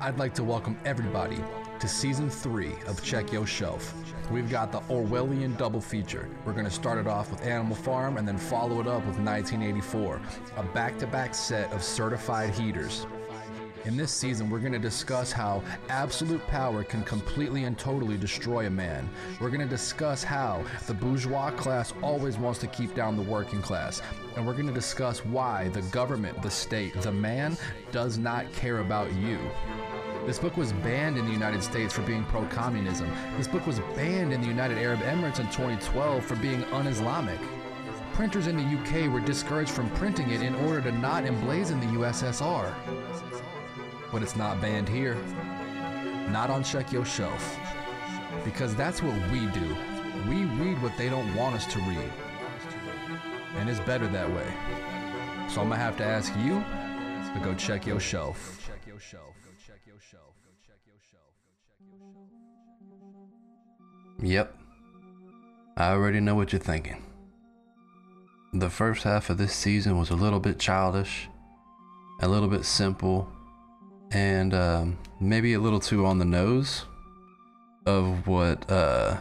I'd like to welcome everybody to season three of Check Your Shelf. We've got the Orwellian double feature. We're going to start it off with Animal Farm and then follow it up with 1984, a back to back set of certified heaters. In this season, we're going to discuss how absolute power can completely and totally destroy a man. We're going to discuss how the bourgeois class always wants to keep down the working class. And we're going to discuss why the government, the state, the man does not care about you. This book was banned in the United States for being pro communism. This book was banned in the United Arab Emirates in 2012 for being un Islamic. Printers in the UK were discouraged from printing it in order to not emblazon the USSR. But it's not banned here. Not on Check Your Shelf. Because that's what we do. We read what they don't want us to read. And it's better that way. So I'm gonna have to ask you to go check your shelf. Yep. I already know what you're thinking. The first half of this season was a little bit childish, a little bit simple, and um, maybe a little too on the nose of what uh,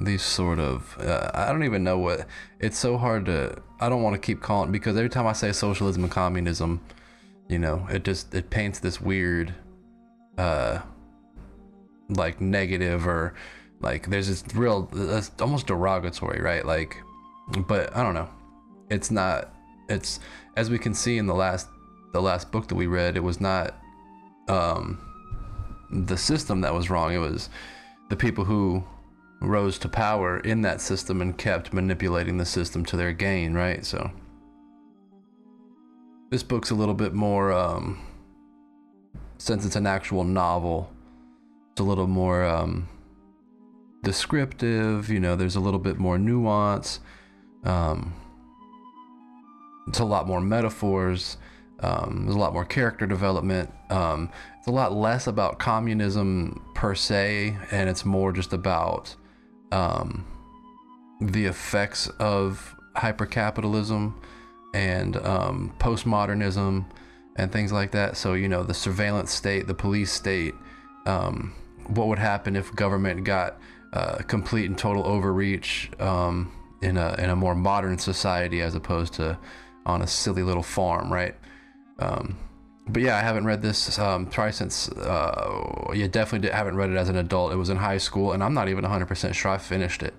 these sort of. Uh, I don't even know what. It's so hard to. I don't want to keep calling because every time I say socialism and communism, you know, it just it paints this weird, uh, like negative or like there's this real almost derogatory, right? Like, but I don't know. It's not. It's as we can see in the last the last book that we read. It was not um, the system that was wrong. It was the people who rose to power in that system and kept manipulating the system to their gain, right? So this book's a little bit more, um, since it's an actual novel, it's a little more um, descriptive. You know, there's a little bit more nuance. Um, it's a lot more metaphors. Um, there's a lot more character development. Um, it's a lot less about communism per se, and it's more just about um, the effects of hypercapitalism and um, postmodernism and things like that. So, you know, the surveillance state, the police state, um, what would happen if government got uh, complete and total overreach um, in, a, in a more modern society as opposed to on a silly little farm, right? Um, but yeah, I haven't read this um, since. Uh, yeah, definitely did, haven't read it as an adult. It was in high school, and I'm not even 100% sure I finished it.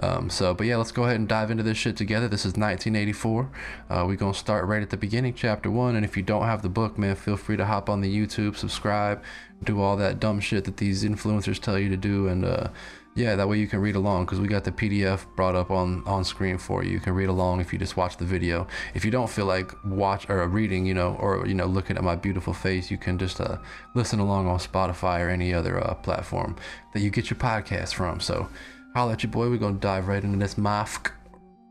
Um, so, but yeah, let's go ahead and dive into this shit together. This is 1984. Uh, we're gonna start right at the beginning, chapter one. And if you don't have the book, man, feel free to hop on the YouTube, subscribe, do all that dumb shit that these influencers tell you to do, and uh, yeah, that way you can read along because we got the PDF brought up on on screen for you. You can read along if you just watch the video. If you don't feel like watch or reading, you know, or you know, looking at my beautiful face, you can just uh, listen along on Spotify or any other uh, platform that you get your podcast from. So, holla at your boy. We're gonna dive right into this Mafk,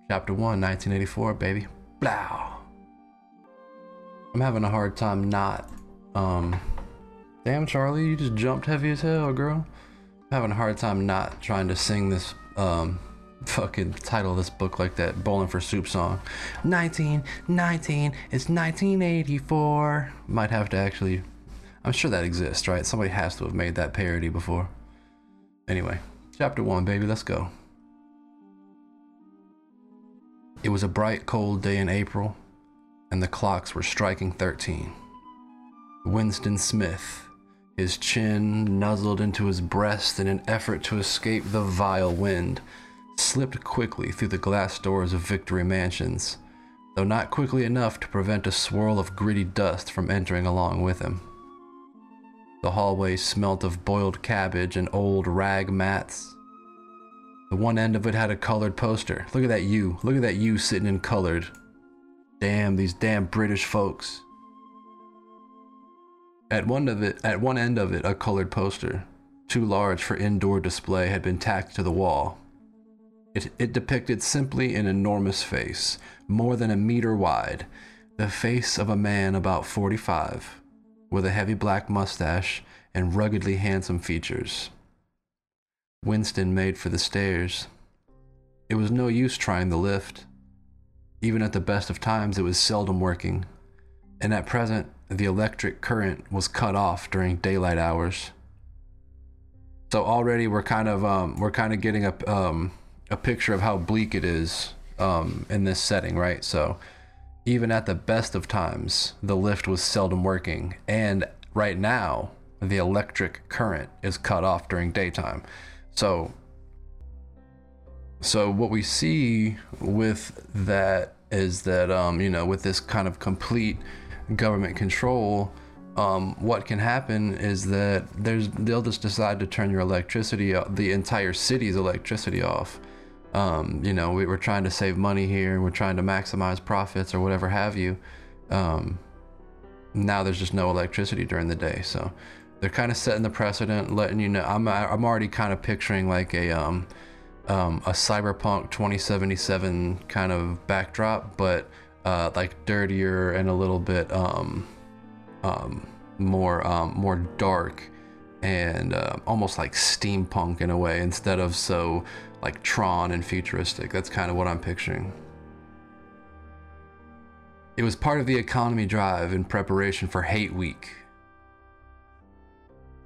chapter one, 1984, baby. Blow. I'm having a hard time not. Um, damn, Charlie, you just jumped heavy as hell, girl having a hard time not trying to sing this um fucking title of this book like that bowling for soup song. 1919 it's 1984 might have to actually i'm sure that exists right? Somebody has to have made that parody before. Anyway chapter one baby let's go. It was a bright cold day in april and the clocks were striking 13 winston smith his chin nuzzled into his breast in an effort to escape the vile wind, slipped quickly through the glass doors of Victory Mansions, though not quickly enough to prevent a swirl of gritty dust from entering along with him. The hallway smelt of boiled cabbage and old rag mats. The one end of it had a colored poster. Look at that you. Look at that you sitting in colored. Damn, these damn British folks. At one of it, at one end of it, a colored poster, too large for indoor display, had been tacked to the wall. It, it depicted simply an enormous face, more than a meter wide, the face of a man about 45, with a heavy black mustache and ruggedly handsome features. Winston made for the stairs. It was no use trying the lift. Even at the best of times, it was seldom working, and at present, the electric current was cut off during daylight hours. So already we're kind of um, we're kind of getting a um, a picture of how bleak it is um, in this setting, right? So even at the best of times, the lift was seldom working, and right now the electric current is cut off during daytime. So so what we see with that is that um, you know with this kind of complete government control um, what can happen is that there's they'll just decide to turn your electricity the entire city's electricity off. Um, you know we, are trying to save money here and we're trying to maximize profits or whatever have you. Um, now there's just no electricity during the day. So they're kind of setting the precedent letting you know i'm, I'm already kind of picturing like a um, um, a cyberpunk 2077 kind of backdrop, but uh, like dirtier and a little bit um, um, more um, more dark and uh, almost like steampunk in a way instead of so like Tron and futuristic. That's kind of what I'm picturing. It was part of the economy drive in preparation for Hate Week,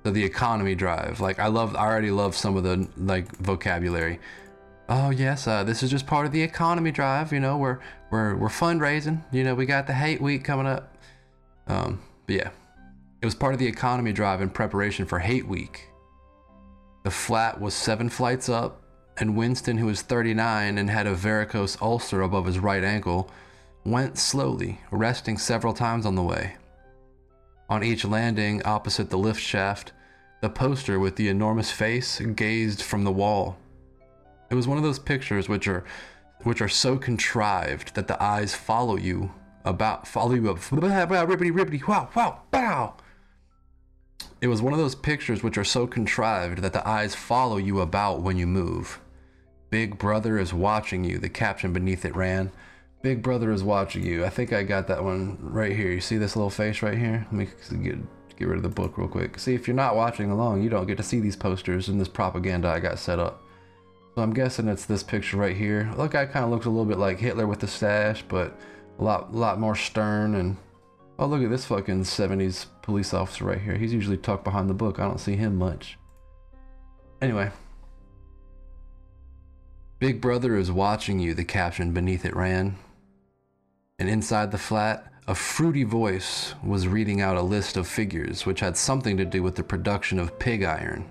so the economy drive. Like I love, I already love some of the like vocabulary. Oh yes, uh, this is just part of the economy drive. You know, we're we're we're fundraising. You know, we got the hate week coming up. Um, but yeah, it was part of the economy drive in preparation for hate week. The flat was seven flights up, and Winston, who was 39 and had a varicose ulcer above his right ankle, went slowly, resting several times on the way. On each landing opposite the lift shaft, the poster with the enormous face gazed from the wall. It was one of those pictures which are which are so contrived that the eyes follow you about follow you up ribbity ribbity wow wow bow. It was one of those pictures which are so contrived that the eyes follow you about when you move. Big brother is watching you, the caption beneath it ran. Big Brother is watching you. I think I got that one right here. You see this little face right here? Let me get, get rid of the book real quick. See, if you're not watching along, you don't get to see these posters and this propaganda I got set up. So I'm guessing it's this picture right here. Look, guy kind of looks a little bit like Hitler with the stash, but a lot, lot more stern. And oh, look at this fucking 70s police officer right here. He's usually tucked behind the book. I don't see him much. Anyway. Big Brother is watching you, the caption beneath it ran and inside the flat, a fruity voice was reading out a list of figures which had something to do with the production of pig iron.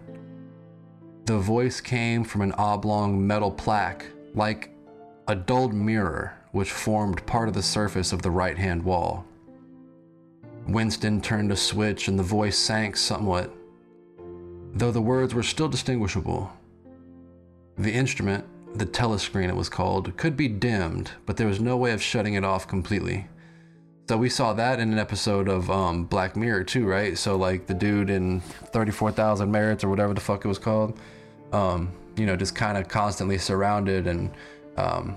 The voice came from an oblong metal plaque, like a dulled mirror, which formed part of the surface of the right hand wall. Winston turned a switch and the voice sank somewhat, though the words were still distinguishable. The instrument, the telescreen it was called, could be dimmed, but there was no way of shutting it off completely. So we saw that in an episode of um, Black Mirror too, right? So like the dude in 34,000 Merits or whatever the fuck it was called, um, you know, just kind of constantly surrounded and, um,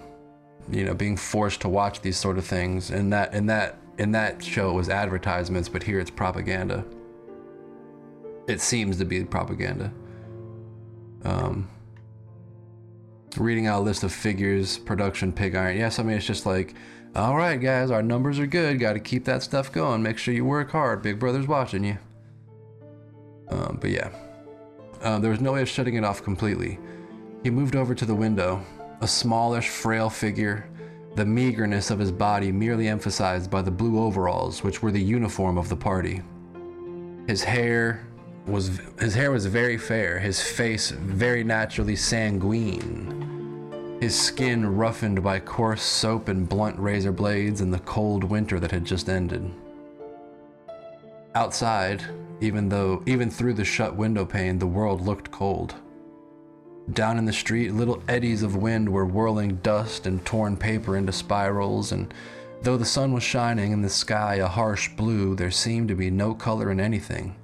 you know, being forced to watch these sort of things. And that in that in that show it was advertisements, but here it's propaganda. It seems to be propaganda. Um, reading out a list of figures, production, pig iron. Yes, I mean, it's just like, all right, guys, our numbers are good. Got to keep that stuff going. Make sure you work hard. Big Brother's watching you. Um, but yeah, uh, there was no way of shutting it off completely. He moved over to the window, a smallish, frail figure, the meagerness of his body merely emphasized by the blue overalls, which were the uniform of the party. His hair was his hair was very fair, his face very naturally sanguine his skin roughened by coarse soap and blunt razor blades in the cold winter that had just ended. Outside, even though even through the shut window pane, the world looked cold. Down in the street, little eddies of wind were whirling dust and torn paper into spirals, and though the sun was shining and the sky a harsh blue, there seemed to be no color in anything,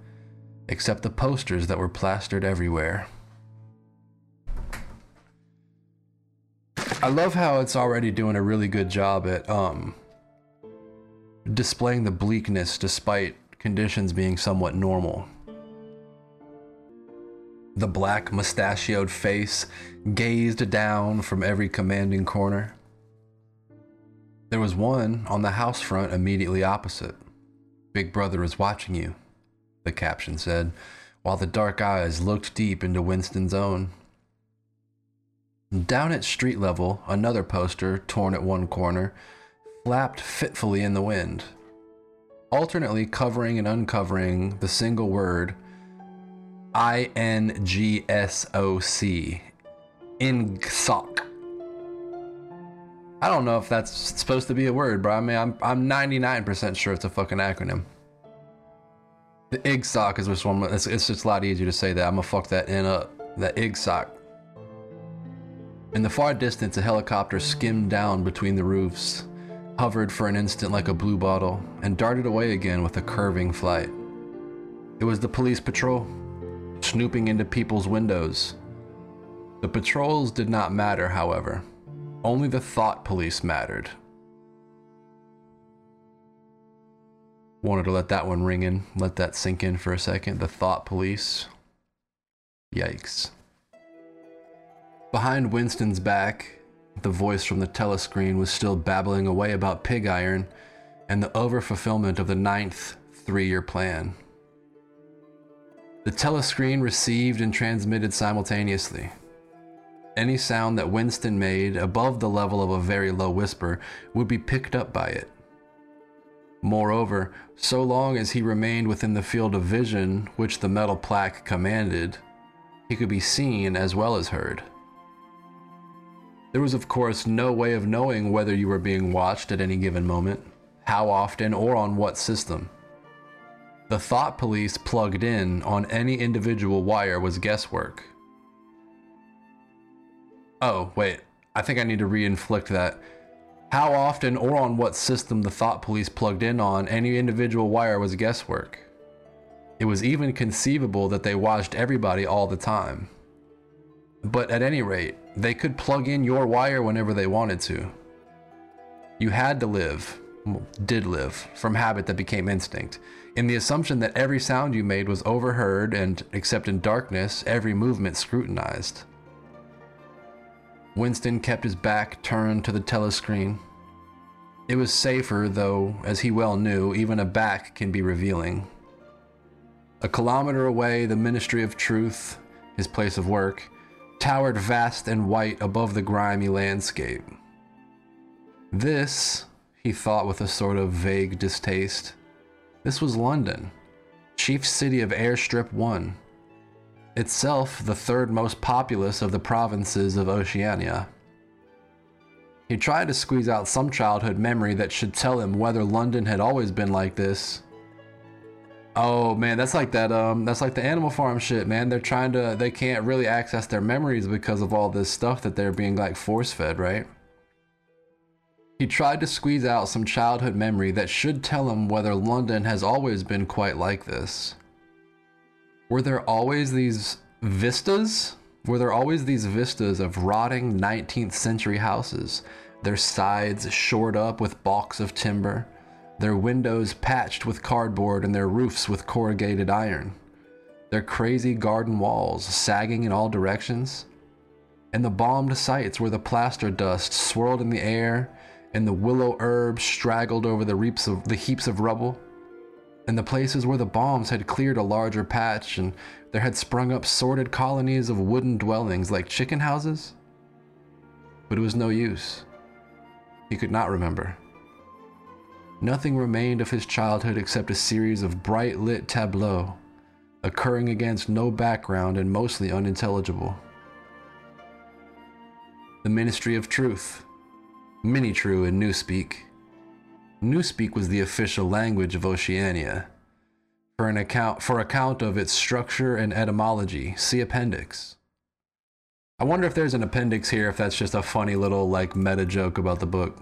except the posters that were plastered everywhere. I love how it's already doing a really good job at um, displaying the bleakness despite conditions being somewhat normal. The black mustachioed face gazed down from every commanding corner. There was one on the house front immediately opposite. Big Brother is watching you, the caption said, while the dark eyes looked deep into Winston's own. Down at street level, another poster, torn at one corner, flapped fitfully in the wind, alternately covering and uncovering the single word I N G S O C. Ingsoc. I don't know if that's supposed to be a word, but I mean, I'm, I'm 99% sure it's a fucking acronym. The IGSOC is just one, it's, it's just a lot easier to say that. I'm gonna fuck that in up. That IGSOC. In the far distance, a helicopter skimmed down between the roofs, hovered for an instant like a blue bottle, and darted away again with a curving flight. It was the police patrol, snooping into people's windows. The patrols did not matter, however. Only the thought police mattered. Wanted to let that one ring in, let that sink in for a second. The thought police. Yikes. Behind Winston's back, the voice from the telescreen was still babbling away about pig iron and the overfulfillment of the ninth three year plan. The telescreen received and transmitted simultaneously. Any sound that Winston made above the level of a very low whisper would be picked up by it. Moreover, so long as he remained within the field of vision which the metal plaque commanded, he could be seen as well as heard. There was, of course, no way of knowing whether you were being watched at any given moment, how often, or on what system. The thought police plugged in on any individual wire was guesswork. Oh, wait, I think I need to re-inflict that. How often or on what system the thought police plugged in on any individual wire was guesswork. It was even conceivable that they watched everybody all the time. But at any rate, they could plug in your wire whenever they wanted to. You had to live, did live, from habit that became instinct, in the assumption that every sound you made was overheard and, except in darkness, every movement scrutinized. Winston kept his back turned to the telescreen. It was safer, though, as he well knew, even a back can be revealing. A kilometer away, the Ministry of Truth, his place of work, towered vast and white above the grimy landscape. This, he thought with a sort of vague distaste, this was London, chief city of Airstrip 1, itself the third most populous of the provinces of Oceania. He tried to squeeze out some childhood memory that should tell him whether London had always been like this. Oh man, that's like that um that's like the animal farm shit, man. They're trying to they can't really access their memories because of all this stuff that they're being like force fed, right? He tried to squeeze out some childhood memory that should tell him whether London has always been quite like this. Were there always these vistas? Were there always these vistas of rotting 19th century houses, their sides shored up with balks of timber, their windows patched with cardboard, and their roofs with corrugated iron, their crazy garden walls sagging in all directions? And the bombed sites where the plaster dust swirled in the air and the willow herbs straggled over the, of, the heaps of rubble? and the places where the bombs had cleared a larger patch and there had sprung up sordid colonies of wooden dwellings like chicken houses? But it was no use. He could not remember. Nothing remained of his childhood except a series of bright lit tableaux, occurring against no background and mostly unintelligible. The Ministry of Truth, Mini-True in Newspeak, Newspeak was the official language of Oceania. For an account for account of its structure and etymology, see appendix. I wonder if there's an appendix here if that's just a funny little like meta joke about the book.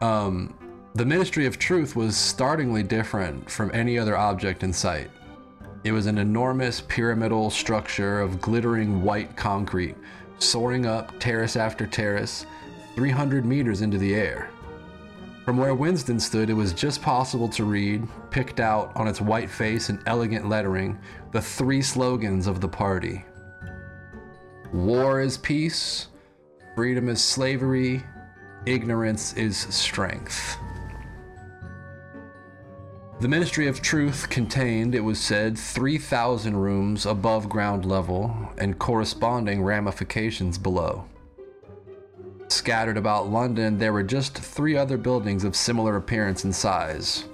Um the Ministry of Truth was startlingly different from any other object in sight. It was an enormous pyramidal structure of glittering white concrete, soaring up terrace after terrace, 300 meters into the air. From where Winston stood, it was just possible to read, picked out on its white face and elegant lettering, the three slogans of the party War is peace, freedom is slavery, ignorance is strength. The Ministry of Truth contained, it was said, 3,000 rooms above ground level and corresponding ramifications below. Scattered about London, there were just three other buildings of similar appearance and size.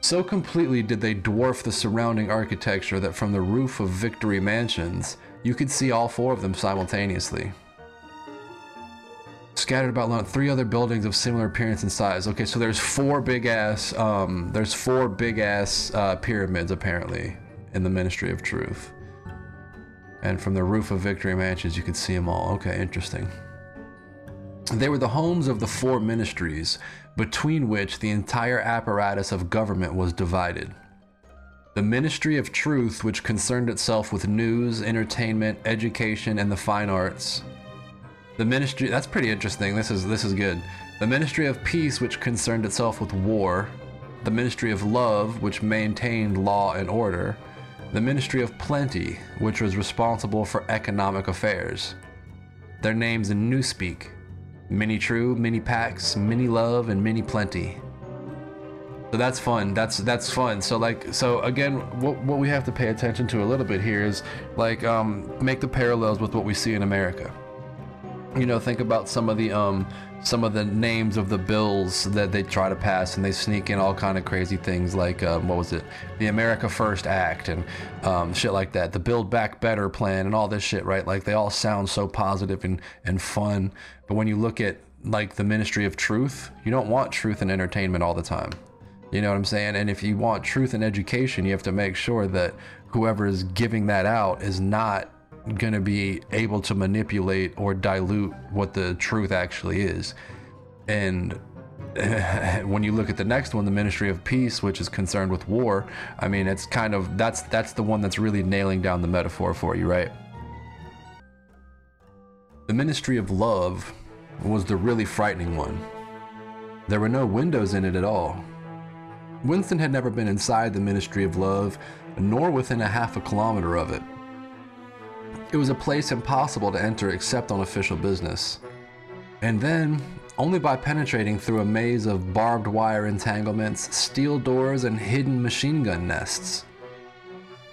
So completely did they dwarf the surrounding architecture that from the roof of Victory Mansions, you could see all four of them simultaneously. Scattered about three other buildings of similar appearance and size. Okay, so there's four big ass, um, there's four big ass uh, pyramids apparently in the Ministry of Truth. And from the roof of Victory Mansions, you could see them all. Okay, interesting. They were the homes of the four ministries, between which the entire apparatus of government was divided. The Ministry of Truth, which concerned itself with news, entertainment, education, and the fine arts. The Ministry that's pretty interesting. This is this is good. The Ministry of Peace, which concerned itself with war. The Ministry of Love, which maintained law and order. The Ministry of Plenty, which was responsible for economic affairs. Their names in Newspeak Minitrue, Many Packs, Miniluv, and Miniplenty. So that's fun. That's that's fun. So like so again, what what we have to pay attention to a little bit here is like um, make the parallels with what we see in America. You know, think about some of the um some of the names of the bills that they try to pass and they sneak in all kind of crazy things like um, what was it? The america first act and um, shit like that. The build back better plan and all this shit right? Like they all sound so positive and, and fun. But when you look at like the ministry of truth you don't want truth and entertainment all the time. You know what i'm saying? And if you want truth and education you have to make sure that whoever is giving that out is not going to be able to manipulate or dilute what the truth actually is. And when you look at the next one, the Ministry of Peace, which is concerned with war, I mean, it's kind of that's that's the one that's really nailing down the metaphor for you, right? The Ministry of Love was the really frightening one. There were no windows in it at all. Winston had never been inside the Ministry of Love, nor within a half a kilometer of it. It was a place impossible to enter except on official business. And then, only by penetrating through a maze of barbed wire entanglements, steel doors, and hidden machine gun nests.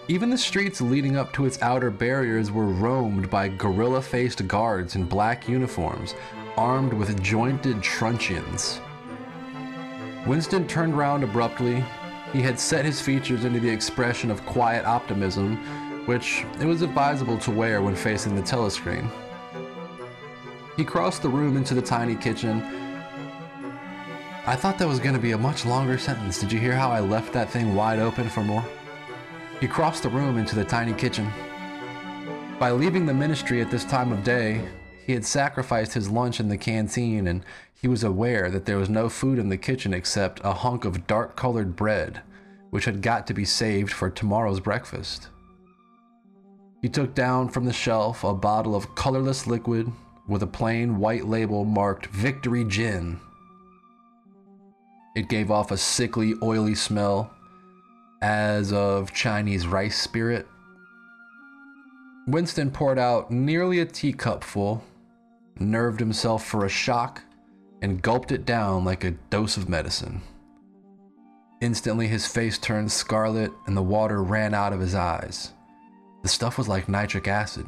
Even the streets leading up to its outer barriers were roamed by gorilla faced guards in black uniforms, armed with jointed truncheons. Winston turned round abruptly. He had set his features into the expression of quiet optimism which it was advisable to wear when facing the telescreen. He crossed the room into the tiny kitchen. I thought that was going to be a much longer sentence. Did you hear how I left that thing wide open for more? He crossed the room into the tiny kitchen. By leaving the ministry at this time of day, he had sacrificed his lunch in the canteen and he was aware that there was no food in the kitchen except a hunk of dark colored bread, which had got to be saved for tomorrow's breakfast. He took down from the shelf a bottle of colorless liquid with a plain white label marked Victory Gin. It gave off a sickly, oily smell, as of Chinese rice spirit. Winston poured out nearly a teacupful, nerved himself for a shock, and gulped it down like a dose of medicine. Instantly, his face turned scarlet and the water ran out of his eyes. The stuff was like nitric acid.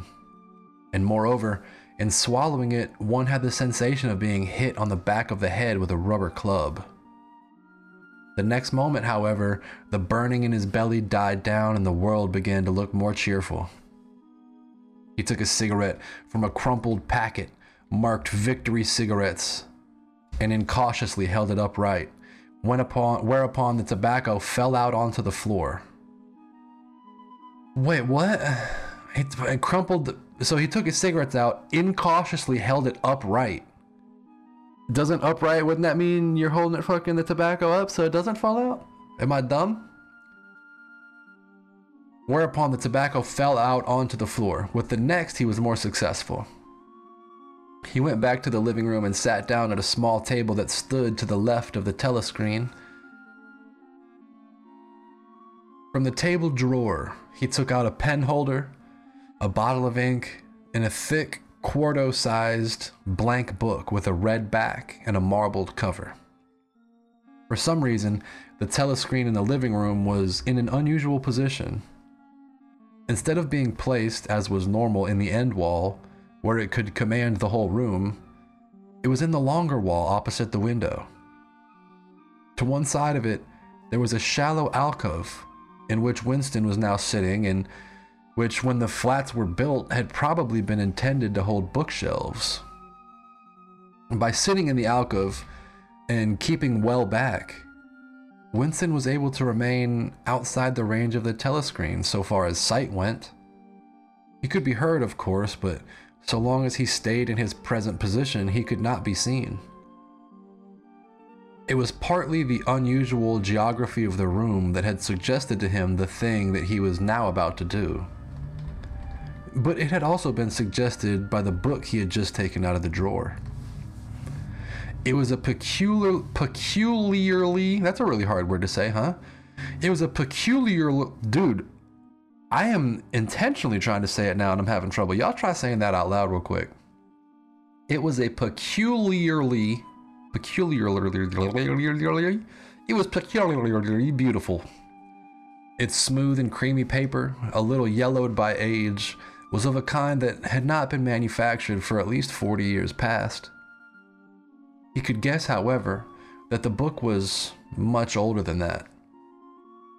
And moreover, in swallowing it, one had the sensation of being hit on the back of the head with a rubber club. The next moment, however, the burning in his belly died down and the world began to look more cheerful. He took a cigarette from a crumpled packet marked Victory Cigarettes and incautiously held it upright, whereupon the tobacco fell out onto the floor. Wait, what? It, he crumpled. So he took his cigarettes out, incautiously held it upright. Doesn't upright, wouldn't that mean you're holding it fucking the tobacco up so it doesn't fall out? Am I dumb? Whereupon the tobacco fell out onto the floor. With the next, he was more successful. He went back to the living room and sat down at a small table that stood to the left of the telescreen. From the table drawer, he took out a pen holder, a bottle of ink, and a thick, quarto sized blank book with a red back and a marbled cover. For some reason, the telescreen in the living room was in an unusual position. Instead of being placed, as was normal, in the end wall, where it could command the whole room, it was in the longer wall opposite the window. To one side of it, there was a shallow alcove in which Winston was now sitting, and which, when the flats were built, had probably been intended to hold bookshelves. By sitting in the alcove and keeping well back, Winston was able to remain outside the range of the telescreen so far as sight went. He could be heard, of course, but so long as he stayed in his present position, he could not be seen. It was partly the unusual geography of the room that had suggested to him the thing that he was now about to do. But it had also been suggested by the book he had just taken out of the drawer. It was a peculiar, peculiarly, that's a really hard word to say, huh? It was a peculiar, dude, I am intentionally trying to say it now and I'm having trouble. Y'all try saying that out loud real quick. It was a peculiarly peculiarly, it was peculiarly beautiful. Its smooth and creamy paper, a little yellowed by age, was of a kind that had not been manufactured for at least 40 years past. He could guess, however, that the book was much older than that.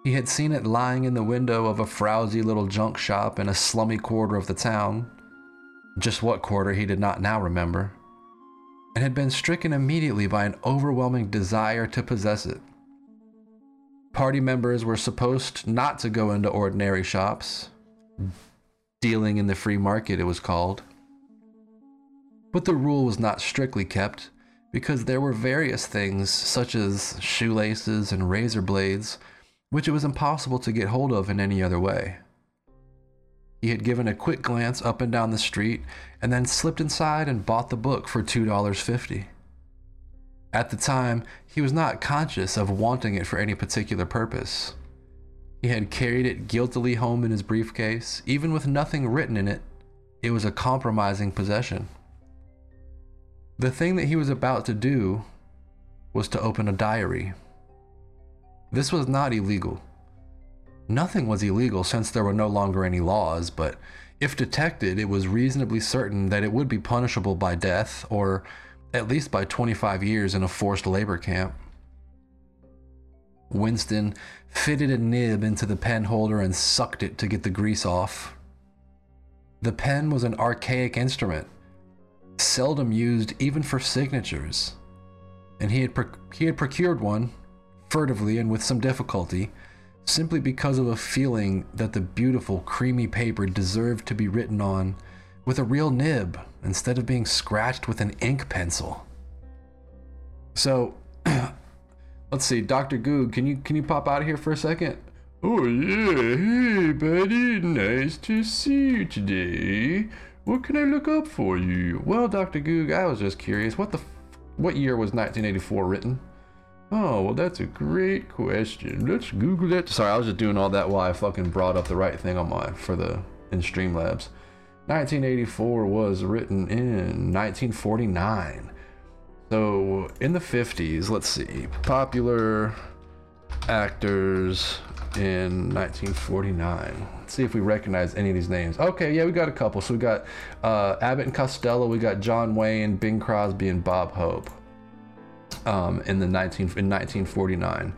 He had seen it lying in the window of a frowsy little junk shop in a slummy quarter of the town. Just what quarter he did not now remember and had been stricken immediately by an overwhelming desire to possess it. Party members were supposed not to go into ordinary shops, dealing in the free market, it was called. But the rule was not strictly kept because there were various things, such as shoelaces and razor blades, which it was impossible to get hold of in any other way. He had given a quick glance up and down the street and then slipped inside and bought the book for $2.50. At the time, he was not conscious of wanting it for any particular purpose. He had carried it guiltily home in his briefcase, even with nothing written in it. It was a compromising possession. The thing that he was about to do was to open a diary. This was not illegal. Nothing was illegal since there were no longer any laws, but if detected, it was reasonably certain that it would be punishable by death or at least by 25 years in a forced labor camp. Winston fitted a nib into the pen holder and sucked it to get the grease off. The pen was an archaic instrument, seldom used even for signatures, and he had, he had procured one, furtively and with some difficulty, simply because of a feeling that the beautiful, creamy paper deserved to be written on with a real nib instead of being scratched with an ink pencil. So, let's see, Dr. Goog, can you can you pop out of here for a second? Oh yeah, hey buddy, nice to see you today. What can I look up for you? Well, Dr. Goog, I was just curious, what the what year was 1984 written? Oh, well, that's a great question. Let's Google it. Sorry, I was just doing all that while I fucking brought up the right thing on my for the in Streamlabs. 1984 was written in 1949. So in the 50s, let's see, popular actors in 1949. Let's see if we recognize any of these names. Okay, yeah, we got a couple. So we got uh, Abbott and Costello, we got John Wayne, Bing Crosby, and Bob Hope um, in the 19 in 1949.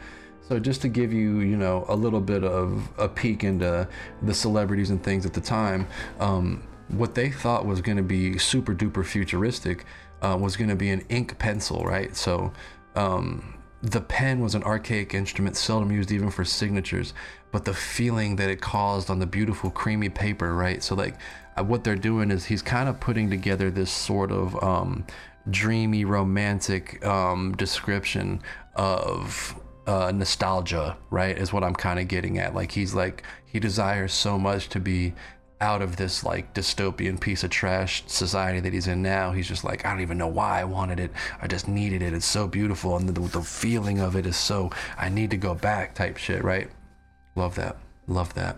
So just to give you, you know, a little bit of a peek into the celebrities and things at the time, um, what they thought was going to be super duper futuristic uh, was going to be an ink pencil, right? So um, the pen was an archaic instrument, seldom used even for signatures, but the feeling that it caused on the beautiful creamy paper, right? So like uh, what they're doing is he's kind of putting together this sort of um, dreamy, romantic um, description of uh, nostalgia, right? Is what I'm kind of getting at. Like he's like he desires so much to be out of this like dystopian piece of trash society that he's in now. He's just like I don't even know why I wanted it. I just needed it. It's so beautiful, and the, the feeling of it is so I need to go back type shit, right? Love that. Love that.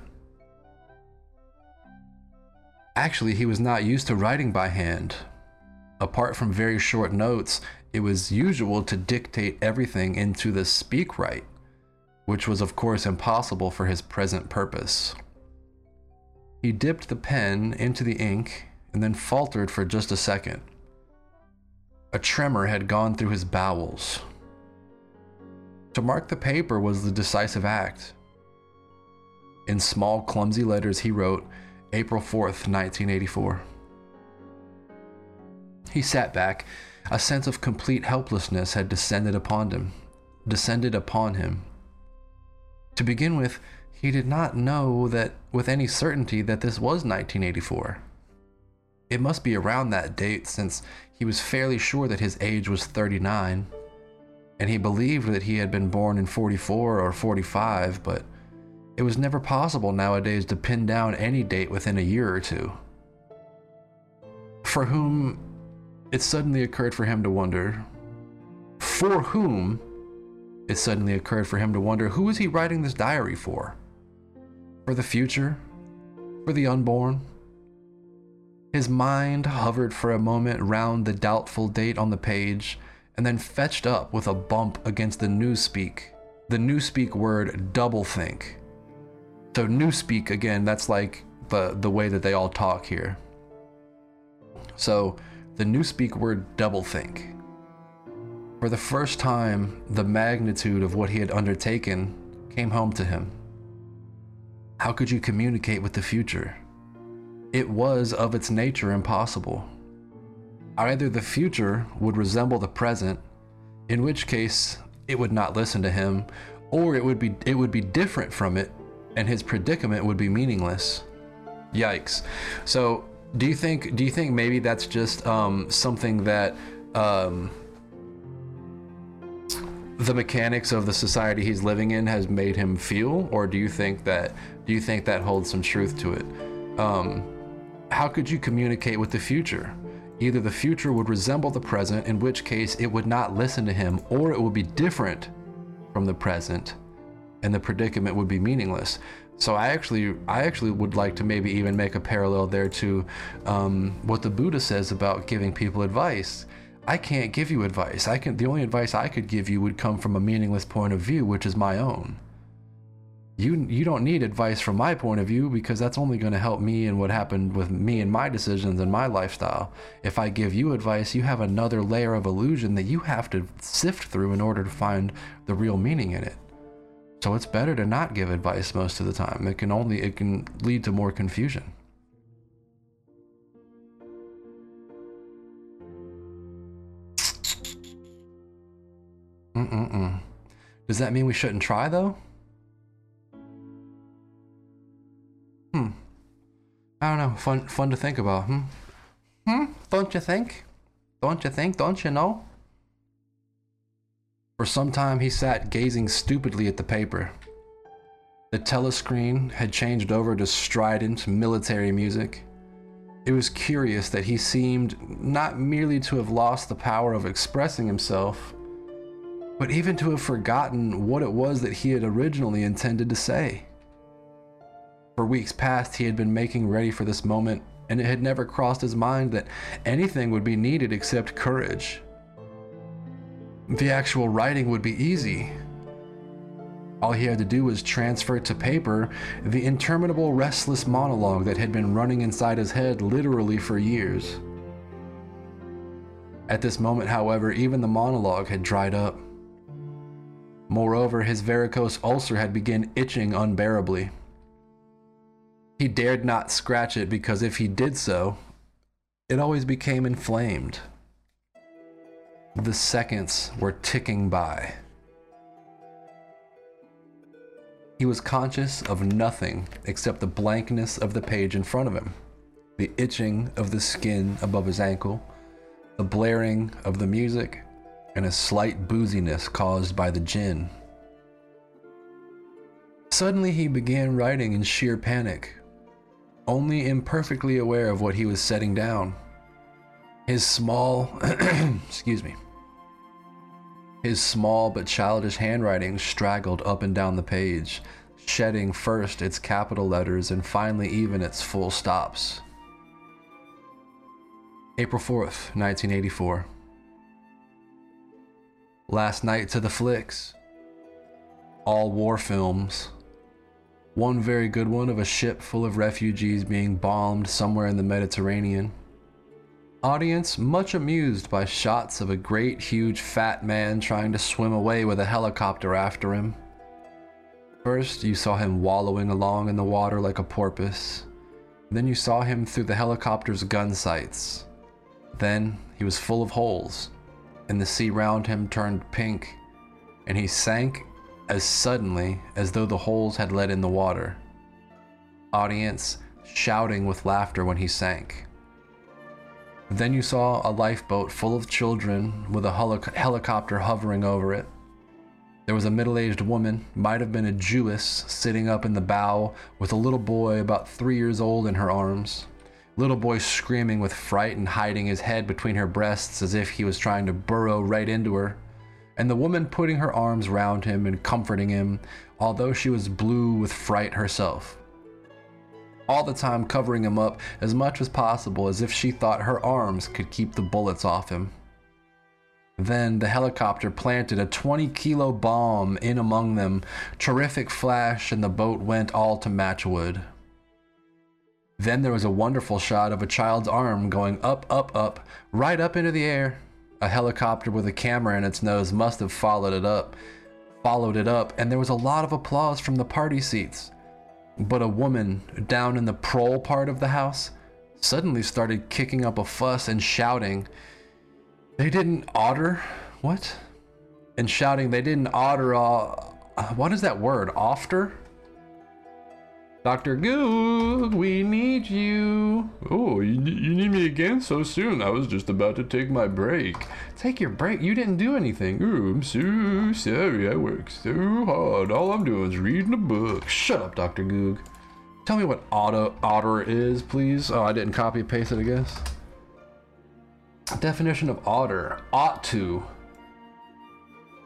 Actually, he was not used to writing by hand apart from very short notes, it was usual to dictate everything into the speakwrite, which was, of course, impossible for his present purpose. He dipped the pen into the ink and then faltered for just a second. A tremor had gone through his bowels. To mark the paper was the decisive act. In small, clumsy letters, he wrote, April 4th, 1984. He sat back. A sense of complete helplessness had descended upon him. Descended upon him. To begin with, he did not know that with any certainty that this was 1984. It must be around that date since he was fairly sure that his age was 39, and he believed that he had been born in 44 or 45, but it was never possible nowadays to pin down any date within a year or two. For whom it suddenly occurred for him to wonder, for whom it suddenly occurred for him to wonder who was he writing this diary for? For the future? For the unborn? His mind hovered for a moment round the doubtful date on the page and then fetched up with a bump against the newspeak, the newspeak word doublethink. So newspeak again, that's like the the way that they all talk here. So the newspeak word doublethink. For the first time, the magnitude of what he had undertaken came home to him. How could you communicate with the future? It was of its nature impossible. Either the future would resemble the present, in which case it would not listen to him, or it would be it would be different from it, and his predicament would be meaningless. Yikes. So do you think do you think maybe that's just um, something that um, the mechanics of the society he's living in has made him feel, or do you think that do you think that holds some truth to it? Um, how could you communicate with the future? Either the future would resemble the present, in which case it would not listen to him, or it would be different from the present, and the predicament would be meaningless. So I actually, I actually would like to maybe even make a parallel there to um, what the Buddha says about giving people advice. I can't give you advice. I can. The only advice I could give you would come from a meaningless point of view, which is my own you you don't need advice from my point of view because that's only going to help me and what happened with me and my decisions and my lifestyle. If I give you advice, you have another layer of illusion that you have to sift through in order to find the real meaning in it. So it's better to not give advice most of the time. It can only it can lead to more confusion. Mm-mm-mm. Does that mean we shouldn't try though? Hmm. I don't know. Fun, fun to think about. Hmm. Hmm. Don't you think? Don't you think? Don't you know? For some time, he sat gazing stupidly at the paper. The telescreen had changed over to strident military music. It was curious that he seemed not merely to have lost the power of expressing himself, but even to have forgotten what it was that he had originally intended to say. For weeks past, he had been making ready for this moment, and it had never crossed his mind that anything would be needed except courage. The actual writing would be easy. All he had to do was transfer to paper the interminable restless monologue that had been running inside his head literally for years. At this moment, however, even the monologue had dried up. Moreover, his varicose ulcer had begun itching unbearably. He dared not scratch it because if he did so, it always became inflamed. The seconds were ticking by. He was conscious of nothing except the blankness of the page in front of him, the itching of the skin above his ankle, the blaring of the music, and a slight booziness caused by the gin. Suddenly he began writing in sheer panic, only imperfectly aware of what he was setting down. His small, excuse me, his small but childish handwriting straggled up and down the page, shedding first its capital letters and finally even its full stops. April 4th, 1984. Last night to the flicks. All war films. One very good one of a ship full of refugees being bombed somewhere in the Mediterranean. Audience much amused by shots of a great, huge, fat man trying to swim away with a helicopter after him. First, you saw him wallowing along in the water like a porpoise. Then you saw him through the helicopter's gun sights. Then he was full of holes, and the sea round him turned pink, and he sank as suddenly as though the holes had let in the water. Audience shouting with laughter when he sank. Then you saw a lifeboat full of children with a heli- helicopter hovering over it. There was a middle aged woman, might have been a Jewess, sitting up in the bow with a little boy about three years old in her arms. Little boy screaming with fright and hiding his head between her breasts as if he was trying to burrow right into her. And the woman putting her arms round him and comforting him, although she was blue with fright herself. All the time covering him up as much as possible as if she thought her arms could keep the bullets off him. Then the helicopter planted a 20 kilo bomb in among them. Terrific flash, and the boat went all to matchwood. Then there was a wonderful shot of a child's arm going up, up, up, right up into the air. A helicopter with a camera in its nose must have followed it up, followed it up, and there was a lot of applause from the party seats. But a woman down in the prole part of the house suddenly started kicking up a fuss and shouting, They didn't order? What? And shouting, They didn't order, uh, what is that word? Ofter? Dr. Goog, we need you. Oh, you, you need me again so soon? I was just about to take my break. Take your break. You didn't do anything. Oh, I'm so sorry. I work so hard. All I'm doing is reading a book. Shut up, Dr. Goog. Tell me what auto otter is, please. Oh, I didn't copy and paste it, I guess. Definition of otter. Ought to.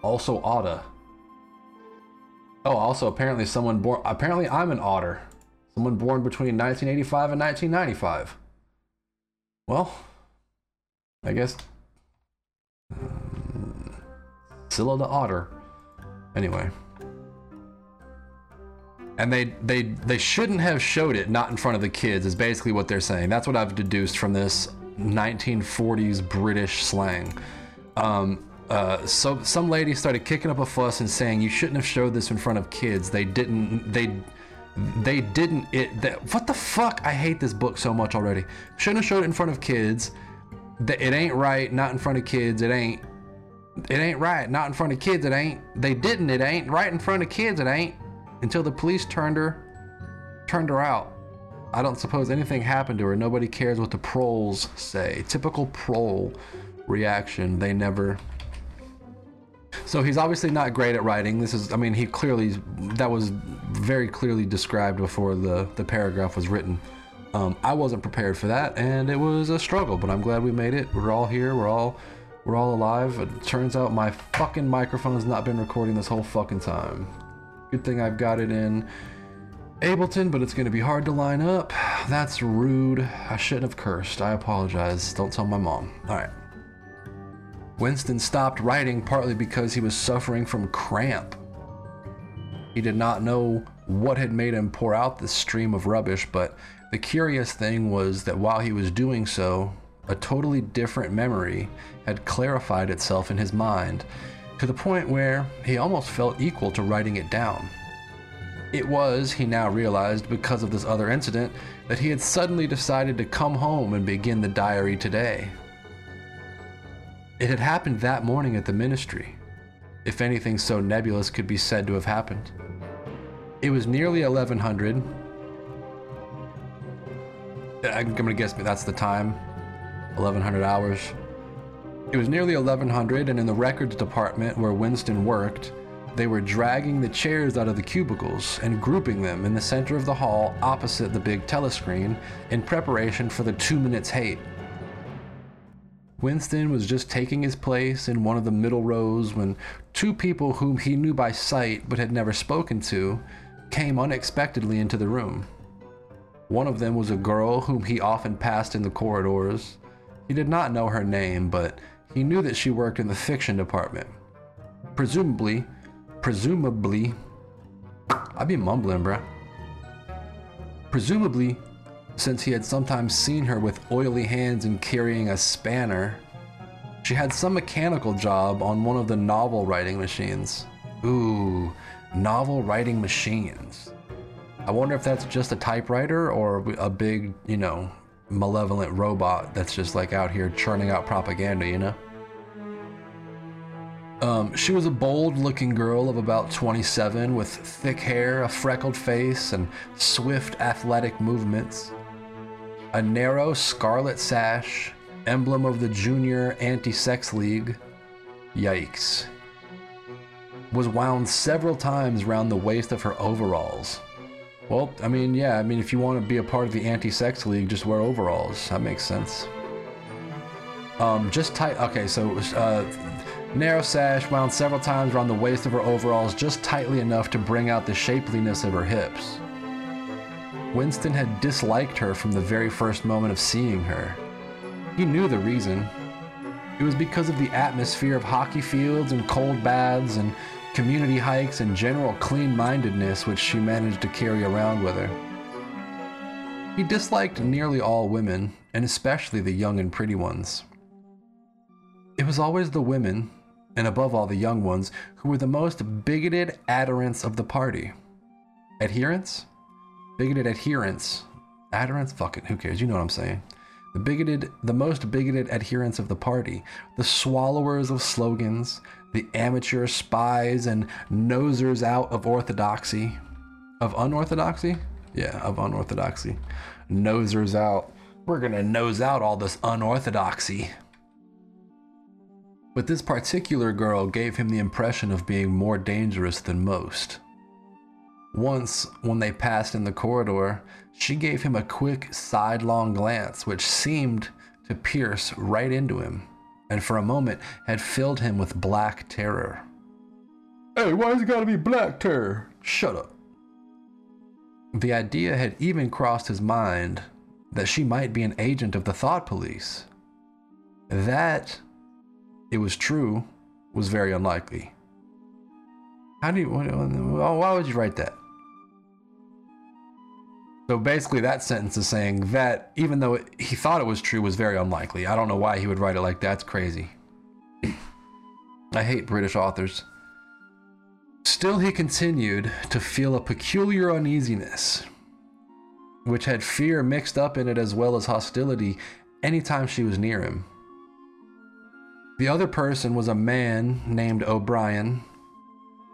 Also oughta. Oh, also apparently someone born. Apparently I'm an otter. Someone born between 1985 and 1995. Well, I guess. Um, Scylla the otter. Anyway. And they they they shouldn't have showed it not in front of the kids. Is basically what they're saying. That's what I've deduced from this 1940s British slang. Um, uh, so some lady started kicking up a fuss and saying you shouldn't have showed this in front of kids. They didn't. They they didn't. It. That, what the fuck? I hate this book so much already. Shouldn't have showed it in front of kids. It ain't right. Not in front of kids. It ain't. It ain't right. Not in front of kids. It ain't. They didn't. It ain't right in front of kids. It ain't. Until the police turned her, turned her out. I don't suppose anything happened to her. Nobody cares what the proles say. Typical prole reaction. They never so he's obviously not great at writing. This is, I mean, he clearly, that was very clearly described before the, the paragraph was written. Um, I wasn't prepared for that, and it was a struggle, but I'm glad we made it. We're all here. We're all, we're all alive. It turns out my fucking microphone has not been recording this whole fucking time. Good thing I've got it in Ableton, but it's to be hard to line up. That's rude. I shouldn't have cursed. I apologize. Don't tell my mom. All right. Winston stopped writing partly because he was suffering from cramp. He did not know what had made him pour out this stream of rubbish, but the curious thing was that while he was doing so, a totally different memory had clarified itself in his mind to the point where he almost felt equal to writing it down. It was, he now realized, because of this other incident, that he had suddenly decided to come home and begin the diary today. It had happened that morning at the ministry, if anything so nebulous could be said to have happened. It was nearly 1100. Uh, I'm gonna guess that's the time 1100 hours. It was nearly 1100, and in the records department where Winston worked, they were dragging the chairs out of the cubicles and grouping them in the center of the hall opposite the big telescreen in preparation for the two minutes hate. Winston was just taking his place in one of the middle rows when two people whom he knew by sight but had never spoken to came unexpectedly into the room. One of them was a girl whom he often passed in the corridors. He did not know her name, but he knew that she worked in the fiction department. Presumably, presumably, I'd be mumbling, bruh. Presumably, since he had sometimes seen her with oily hands and carrying a spanner, she had some mechanical job on one of the novel writing machines. Ooh, novel writing machines. I wonder if that's just a typewriter or a big, you know, malevolent robot that's just like out here churning out propaganda, you know? Um, she was a bold looking girl of about 27 with thick hair, a freckled face, and swift athletic movements. A narrow scarlet sash, emblem of the Junior Anti Sex League, yikes, was wound several times round the waist of her overalls. Well, I mean, yeah, I mean, if you want to be a part of the Anti Sex League, just wear overalls. That makes sense. Um, just tight. Okay, so it uh, Narrow sash wound several times around the waist of her overalls just tightly enough to bring out the shapeliness of her hips. Winston had disliked her from the very first moment of seeing her. He knew the reason. It was because of the atmosphere of hockey fields and cold baths and community hikes and general clean mindedness which she managed to carry around with her. He disliked nearly all women, and especially the young and pretty ones. It was always the women, and above all the young ones, who were the most bigoted adherents of the party. Adherents? Bigoted adherents. Adherents? Fuck it, who cares? You know what I'm saying. The bigoted, the most bigoted adherents of the party, the swallowers of slogans, the amateur spies and nosers out of orthodoxy. Of unorthodoxy? Yeah, of unorthodoxy. Nosers out. We're gonna nose out all this unorthodoxy. But this particular girl gave him the impression of being more dangerous than most. Once, when they passed in the corridor, she gave him a quick sidelong glance which seemed to pierce right into him, and for a moment had filled him with black terror. Hey, why's it gotta be black terror? Shut up. The idea had even crossed his mind that she might be an agent of the thought police. That it was true was very unlikely. How do you, why would you write that? So basically, that sentence is saying that even though it, he thought it was true, was very unlikely. I don't know why he would write it like that. It's crazy. I hate British authors. Still, he continued to feel a peculiar uneasiness, which had fear mixed up in it as well as hostility anytime she was near him. The other person was a man named O'Brien,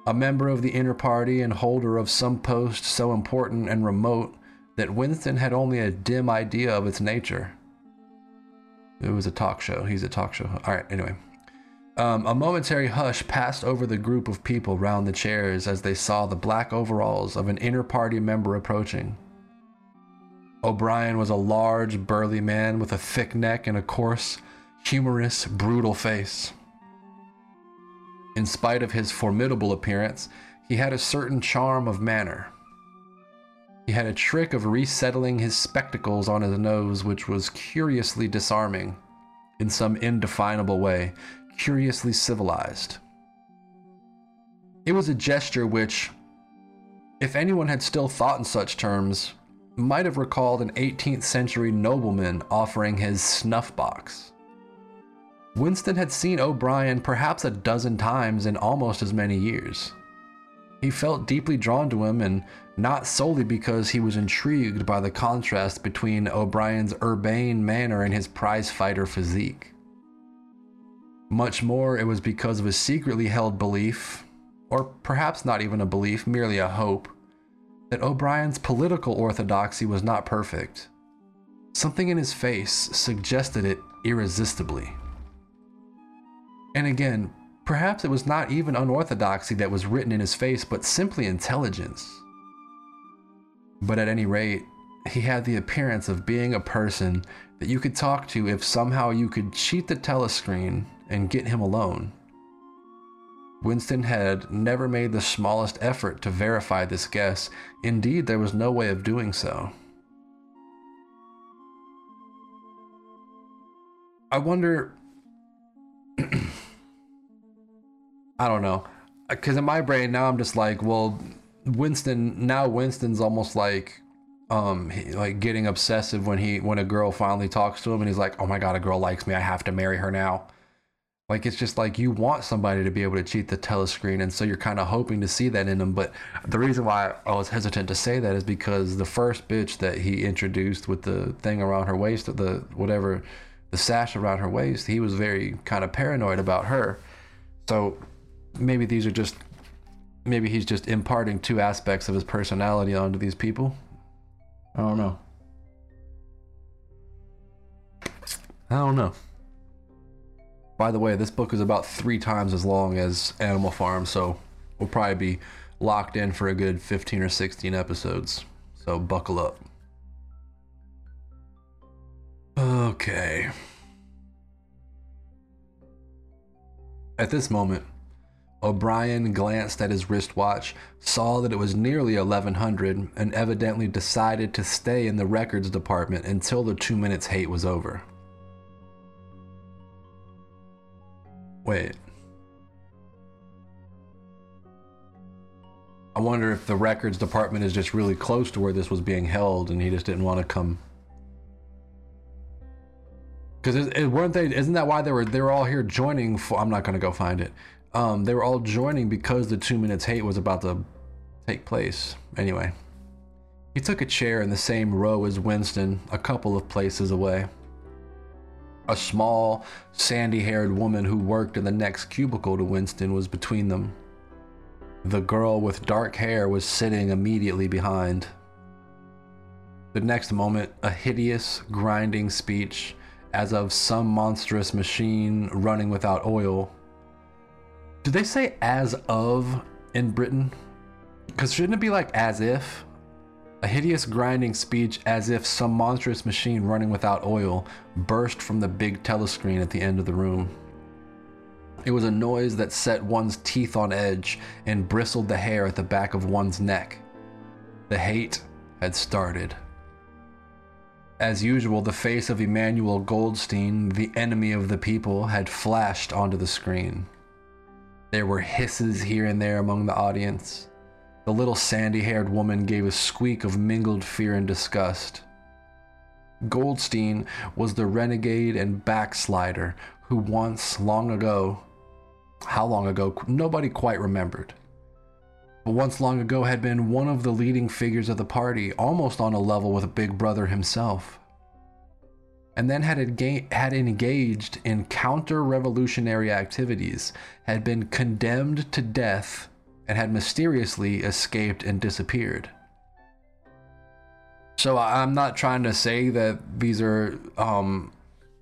a member of the inner party and holder of some post so important and remote that Winston had only a dim idea of its nature. It was a talk show. He's a talk show. All right, anyway. Um, a momentary hush passed over the group of people round the chairs as they saw the black overalls of an inner party member approaching. O'Brien was a large, burly man with a thick neck and a coarse, humorous, brutal face. In spite of his formidable appearance, he had a certain charm of manner. He had a trick of resettling his spectacles on his nose, which was curiously disarming, in some indefinable way, curiously civilized. It was a gesture which, if anyone had still thought in such terms, might have recalled an 18th century nobleman offering his snuff box. Winston had seen O'Brien perhaps a dozen times in almost as many years. He felt deeply drawn to him, and not solely because he was intrigued by the contrast between O'Brien's urbane manner and his prizefighter physique. Much more, it was because of a secretly held belief, or perhaps not even a belief, merely a hope, that O'Brien's political orthodoxy was not perfect. Something in his face suggested it irresistibly. And again, perhaps it was not even unorthodoxy that was written in his face, but simply intelligence. But at any rate, he had the appearance of being a person that you could talk to if somehow you could cheat the telescreen and get him alone. Winston had never made the smallest effort to verify this guess. Indeed, there was no way of doing so. I wonder I don't know. Because in my brain now, I'm just like, well, Winston. Now Winston's almost like, um, he, like getting obsessive when he when a girl finally talks to him, and he's like, oh my god, a girl likes me. I have to marry her now. Like it's just like you want somebody to be able to cheat the telescreen, and so you're kind of hoping to see that in them. But the reason why I was hesitant to say that is because the first bitch that he introduced with the thing around her waist, the whatever, the sash around her waist, he was very kind of paranoid about her. So maybe these are just maybe he's just imparting two aspects of his personality onto these people. I don't know. I don't know. By the way, this book is about three times as long as Animal Farm, so we'll probably be locked in for a good 15 or 16 episodes. So buckle up. Okay. At this moment, O'Brien glanced at his wristwatch, saw that it was nearly 1100, and evidently decided to stay in the records department until the two minutes hate was over. Wait. I wonder if the records department is just really close to where this was being held and he just didn't want to come. Because weren't they? Isn't that why they were? They were all here joining. For, I'm not gonna go find it. Um, they were all joining because the two minutes hate was about to take place. Anyway, he took a chair in the same row as Winston, a couple of places away. A small, sandy haired woman who worked in the next cubicle to Winston was between them. The girl with dark hair was sitting immediately behind. The next moment, a hideous, grinding speech, as of some monstrous machine running without oil. Do they say as of in Britain? Because shouldn't it be like as if? A hideous grinding speech as if some monstrous machine running without oil burst from the big telescreen at the end of the room. It was a noise that set one's teeth on edge and bristled the hair at the back of one's neck. The hate had started. As usual, the face of Emmanuel Goldstein, the enemy of the people, had flashed onto the screen. There were hisses here and there among the audience. The little sandy haired woman gave a squeak of mingled fear and disgust. Goldstein was the renegade and backslider who once, long ago, how long ago, nobody quite remembered, but once long ago had been one of the leading figures of the party, almost on a level with Big Brother himself. And then had, enga- had engaged in counter revolutionary activities, had been condemned to death and had mysteriously escaped and disappeared. So I'm not trying to say that these are um,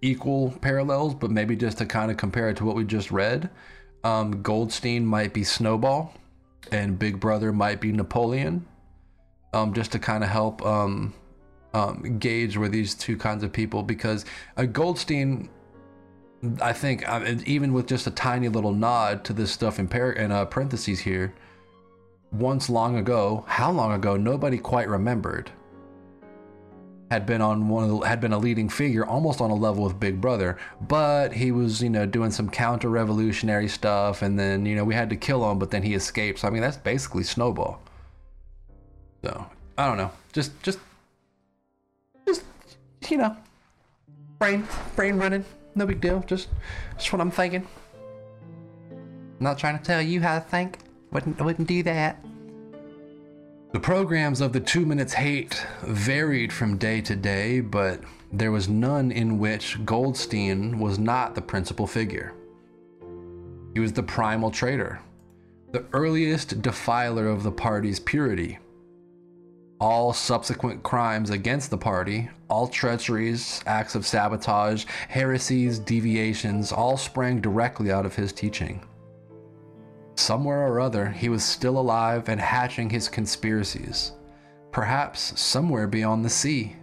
equal parallels, but maybe just to kind of compare it to what we just read. Um, Goldstein might be Snowball, and Big Brother might be Napoleon. Um, just to kind of help um, um, gauge where these two kinds of people, because a Goldstein I think uh, even with just a tiny little nod to this stuff in, par- in uh, parentheses here, once long ago, how long ago, nobody quite remembered, had been on one of the, had been a leading figure, almost on a level with Big Brother. But he was, you know, doing some counter-revolutionary stuff, and then you know we had to kill him, but then he escaped. So I mean, that's basically Snowball. So I don't know, just just you know, brain brain running. No big deal. Just, just what I'm thinking. Not trying to tell you how to think. Wouldn't, wouldn't do that. The programs of the Two Minutes Hate varied from day to day, but there was none in which Goldstein was not the principal figure. He was the primal traitor, the earliest defiler of the party's purity, all subsequent crimes against the party, all treacheries, acts of sabotage, heresies, deviations, all sprang directly out of his teaching. Somewhere or other, he was still alive and hatching his conspiracies, perhaps somewhere beyond the sea.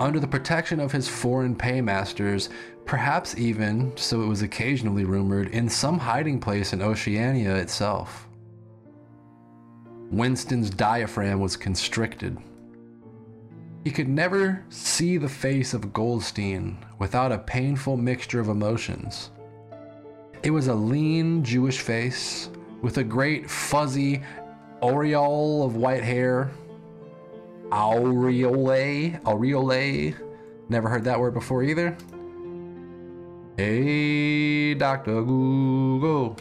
Under the protection of his foreign paymasters, perhaps even, so it was occasionally rumored, in some hiding place in Oceania itself. Winston's diaphragm was constricted. He could never see the face of Goldstein without a painful mixture of emotions. It was a lean Jewish face with a great fuzzy aureole of white hair. Aureole? Aureole? Never heard that word before either. Hey, Dr. Google.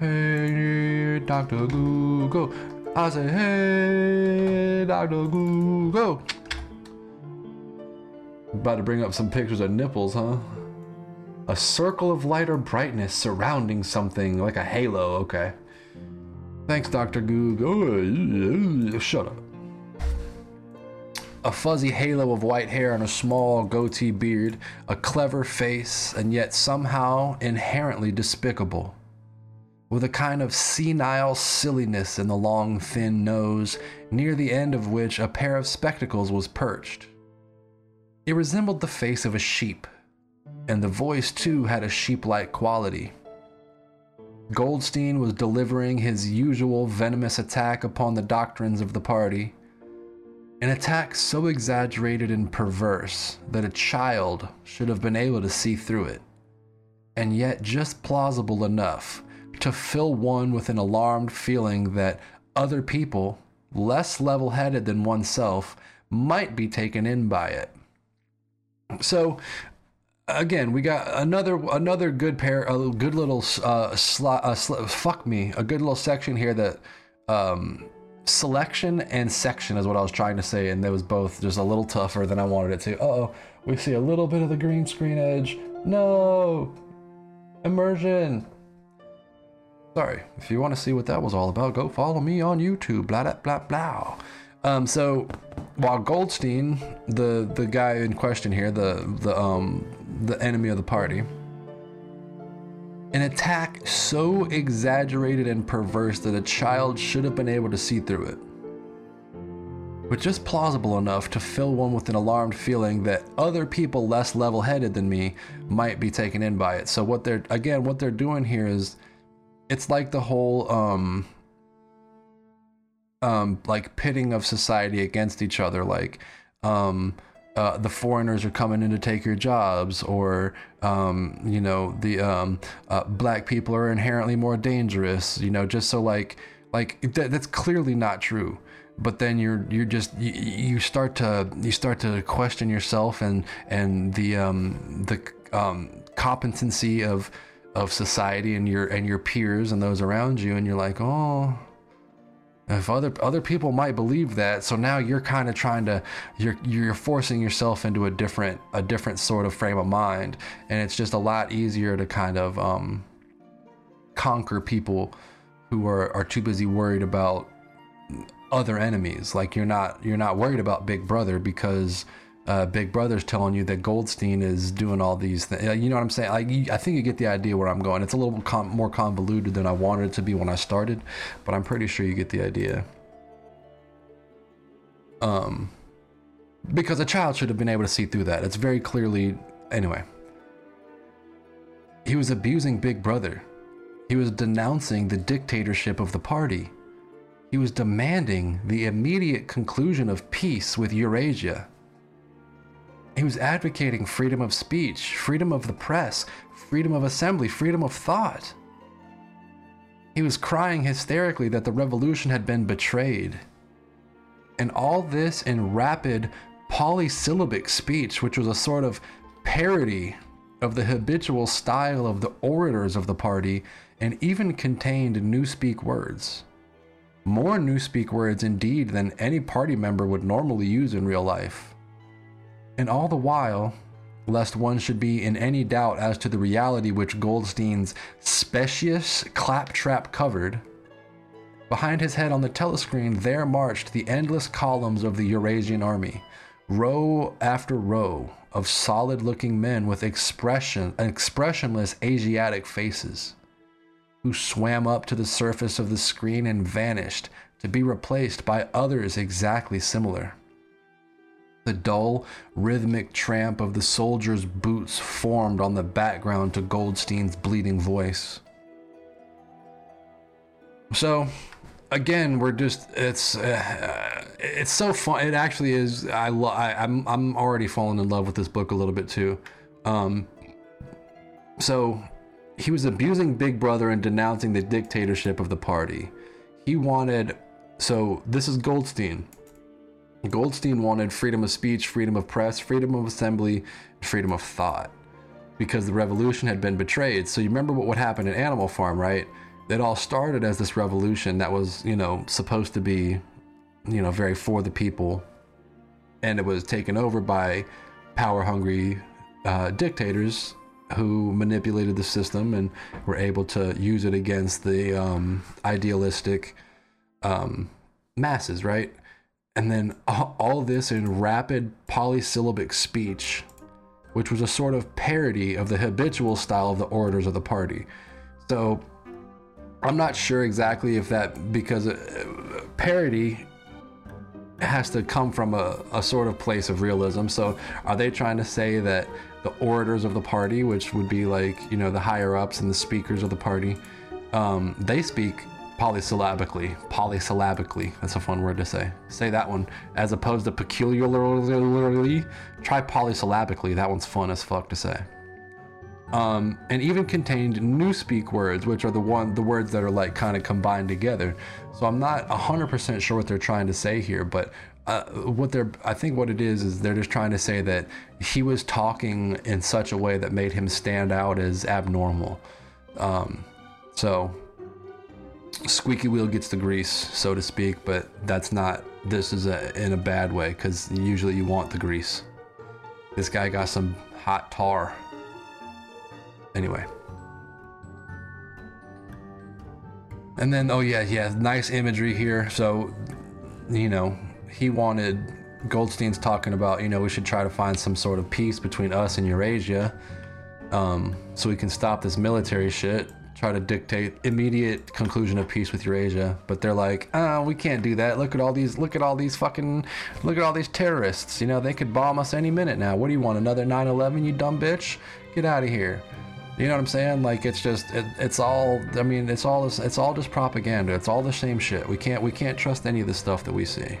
Hey, Dr. Google. I say, hey, Dr. Google. About to bring up some pictures of nipples, huh? A circle of light or brightness surrounding something like a halo, okay. Thanks, Dr. Google. Shut up. A fuzzy halo of white hair and a small goatee beard, a clever face, and yet somehow inherently despicable. With a kind of senile silliness in the long, thin nose, near the end of which a pair of spectacles was perched. It resembled the face of a sheep, and the voice too had a sheep like quality. Goldstein was delivering his usual venomous attack upon the doctrines of the party. An attack so exaggerated and perverse that a child should have been able to see through it, and yet just plausible enough to fill one with an alarmed feeling that other people, less level headed than oneself, might be taken in by it. So, again, we got another another good pair, a good little uh, sli- uh, sl- fuck me, a good little section here that um, selection and section is what I was trying to say, and that was both just a little tougher than I wanted it to. oh, we see a little bit of the green screen edge. No, immersion. Sorry, if you want to see what that was all about, go follow me on YouTube. Blah blah blah blah. Um, so while Goldstein, the the guy in question here, the the um the enemy of the party, an attack so exaggerated and perverse that a child should have been able to see through it. But just plausible enough to fill one with an alarmed feeling that other people less level headed than me might be taken in by it. So, what they're, again, what they're doing here is it's like the whole, um, um, like pitting of society against each other. Like, um, uh, the foreigners are coming in to take your jobs, or um, you know the um, uh, black people are inherently more dangerous. You know, just so like like th- that's clearly not true. But then you're you're just you, you start to you start to question yourself and and the um, the um, competency of of society and your and your peers and those around you, and you're like, oh if other other people might believe that. So now you're kind of trying to you're you're forcing yourself into a different a different sort of frame of mind and it's just a lot easier to kind of um, conquer people who are are too busy worried about other enemies. Like you're not you're not worried about big brother because uh, Big Brother's telling you that Goldstein is doing all these things. You know what I'm saying? Like, I think you get the idea where I'm going. It's a little com- more convoluted than I wanted it to be when I started, but I'm pretty sure you get the idea. Um, because a child should have been able to see through that. It's very clearly. Anyway, he was abusing Big Brother. He was denouncing the dictatorship of the party. He was demanding the immediate conclusion of peace with Eurasia. He was advocating freedom of speech, freedom of the press, freedom of assembly, freedom of thought. He was crying hysterically that the revolution had been betrayed. And all this in rapid polysyllabic speech, which was a sort of parody of the habitual style of the orators of the party and even contained newspeak words. More newspeak words indeed than any party member would normally use in real life. And all the while, lest one should be in any doubt as to the reality which Goldstein's specious claptrap covered, behind his head on the telescreen there marched the endless columns of the Eurasian army, row after row of solid looking men with expression expressionless Asiatic faces, who swam up to the surface of the screen and vanished to be replaced by others exactly similar. The dull, rhythmic tramp of the soldier's boots formed on the background to Goldstein's bleeding voice. So, again, we're just it's uh, it's so fun. It actually is. I, lo- I I'm I'm already falling in love with this book a little bit too. Um, so he was abusing Big Brother and denouncing the dictatorship of the party. He wanted, so this is Goldstein. Goldstein wanted freedom of speech, freedom of press, freedom of assembly, freedom of thought because the revolution had been betrayed. So you remember what, what happened in Animal Farm, right? It all started as this revolution that was, you know, supposed to be, you know, very for the people. And it was taken over by power hungry uh, dictators who manipulated the system and were able to use it against the um, idealistic um, masses, right? And then all this in rapid polysyllabic speech, which was a sort of parody of the habitual style of the orators of the party. So I'm not sure exactly if that, because uh, parody has to come from a, a sort of place of realism. So are they trying to say that the orators of the party, which would be like, you know, the higher ups and the speakers of the party, um, they speak polysyllabically. Polysyllabically. That's a fun word to say. Say that one. As opposed to peculiarly, try polysyllabically. That one's fun as fuck to say. Um, and even contained new speak words, which are the one the words that are like kind of combined together. So I'm not 100% sure what they're trying to say here, but uh, what they're I think what it is is they're just trying to say that he was talking in such a way that made him stand out as abnormal. Um, so squeaky wheel gets the grease, so to speak, but that's not this is a, in a bad way because usually you want the grease. This guy got some hot tar. Anyway. And then, oh yeah, yeah, nice imagery here. So, you know, he wanted Goldstein's talking about, you know, we should try to find some sort of peace between us and Eurasia, um, so we can stop this military shit. Try to dictate immediate conclusion of peace with Eurasia, but they're like, ah, we can't do that. Look at all these, look at all these fucking, look at all these terrorists. You know, they could bomb us any minute now. What do you want? Another 9/11? You dumb bitch! Get out of here. You know what I'm saying? Like it's just it, it's all I mean it's all this, it's all just propaganda. It's all the same shit. We can't we can't trust any of the stuff that we see.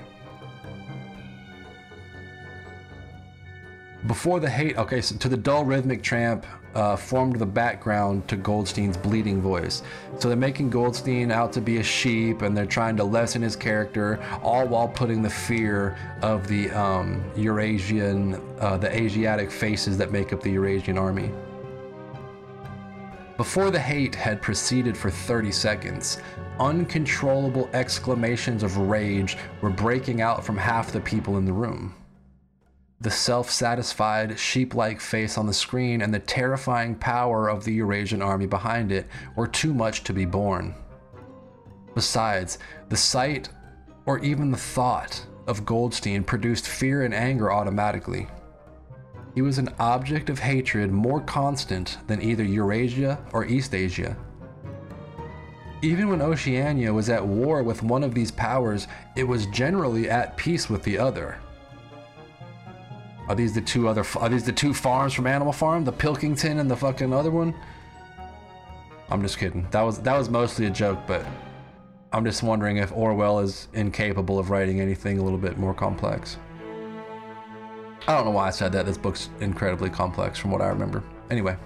Before the hate, okay, so to the dull rhythmic tramp uh, formed the background to Goldstein's bleeding voice. So they're making Goldstein out to be a sheep, and they're trying to lessen his character, all while putting the fear of the um, Eurasian, uh, the Asiatic faces that make up the Eurasian army. Before the hate had proceeded for 30 seconds, uncontrollable exclamations of rage were breaking out from half the people in the room. The self satisfied, sheep like face on the screen and the terrifying power of the Eurasian army behind it were too much to be borne. Besides, the sight or even the thought of Goldstein produced fear and anger automatically. He was an object of hatred more constant than either Eurasia or Eastasia. Even when Oceania was at war with one of these powers, it was generally at peace with the other. Are these the two other? Are these the two farms from Animal Farm? The Pilkington and the fucking other one? I'm just kidding. That was that was mostly a joke, but I'm just wondering if Orwell is incapable of writing anything a little bit more complex. I don't know why I said that. This book's incredibly complex from what I remember. Anyway.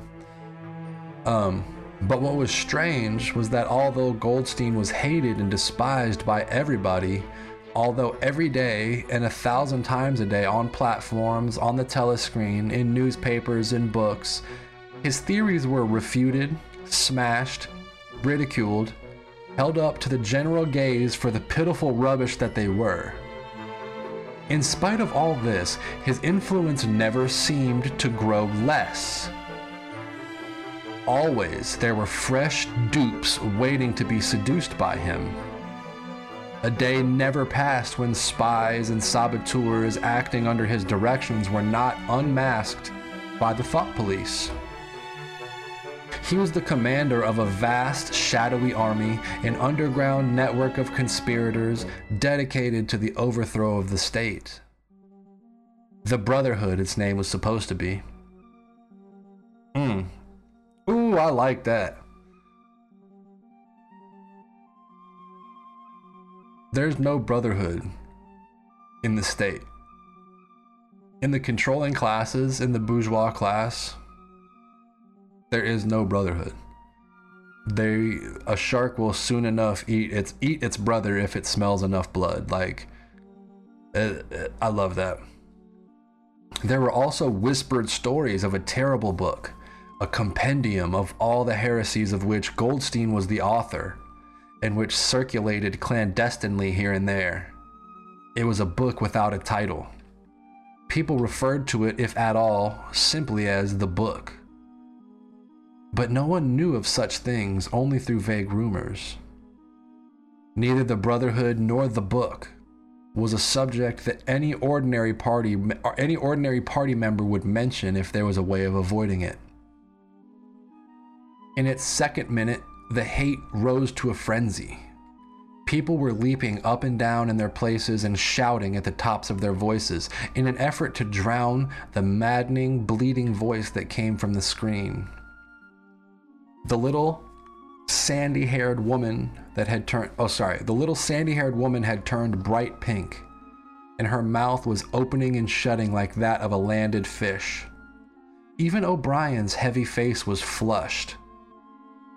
Um, but what was strange was that although Goldstein was hated and despised by everybody, although every day and a thousand times a day on platforms, on the telescreen, in newspapers, in books, his theories were refuted, smashed, ridiculed, held up to the general gaze for the pitiful rubbish that they were. In spite of all this, his influence never seemed to grow less. Always there were fresh dupes waiting to be seduced by him. A day never passed when spies and saboteurs acting under his directions were not unmasked by the thought police. He was the commander of a vast, shadowy army, an underground network of conspirators dedicated to the overthrow of the state. The Brotherhood, its name was supposed to be. Hmm. Ooh, I like that. There's no brotherhood in the state. In the controlling classes, in the bourgeois class, there is no brotherhood. they a shark will soon enough eat its eat its brother if it smells enough blood. Like, it, it, I love that. There were also whispered stories of a terrible book, a compendium of all the heresies of which Goldstein was the author, and which circulated clandestinely here and there. It was a book without a title. People referred to it, if at all, simply as the book. But no one knew of such things only through vague rumors. Neither the Brotherhood nor the book was a subject that any ordinary party any ordinary party member would mention if there was a way of avoiding it. In its second minute, the hate rose to a frenzy. People were leaping up and down in their places and shouting at the tops of their voices in an effort to drown the maddening, bleeding voice that came from the screen. The little sandy haired woman that had turned, oh, sorry, the little sandy haired woman had turned bright pink, and her mouth was opening and shutting like that of a landed fish. Even O'Brien's heavy face was flushed.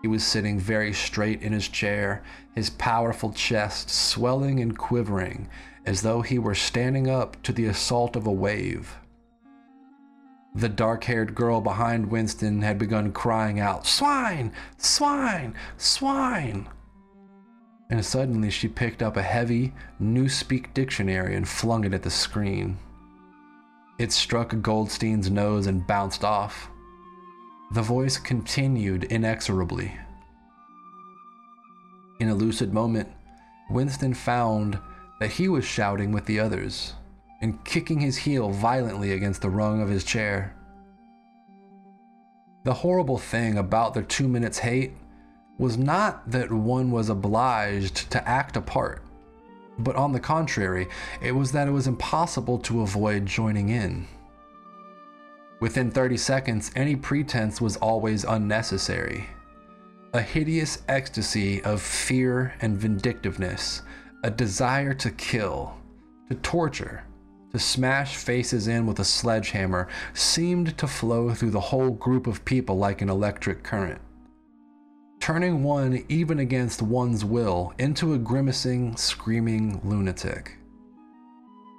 He was sitting very straight in his chair, his powerful chest swelling and quivering as though he were standing up to the assault of a wave. The dark haired girl behind Winston had begun crying out, Swine! Swine! Swine! And suddenly she picked up a heavy, Newspeak dictionary and flung it at the screen. It struck Goldstein's nose and bounced off. The voice continued inexorably. In a lucid moment, Winston found that he was shouting with the others and kicking his heel violently against the rung of his chair. The horrible thing about the two minutes hate was not that one was obliged to act a part, but on the contrary, it was that it was impossible to avoid joining in. Within 30 seconds, any pretense was always unnecessary. A hideous ecstasy of fear and vindictiveness, a desire to kill, to torture, to smash faces in with a sledgehammer seemed to flow through the whole group of people like an electric current, turning one, even against one's will, into a grimacing, screaming lunatic.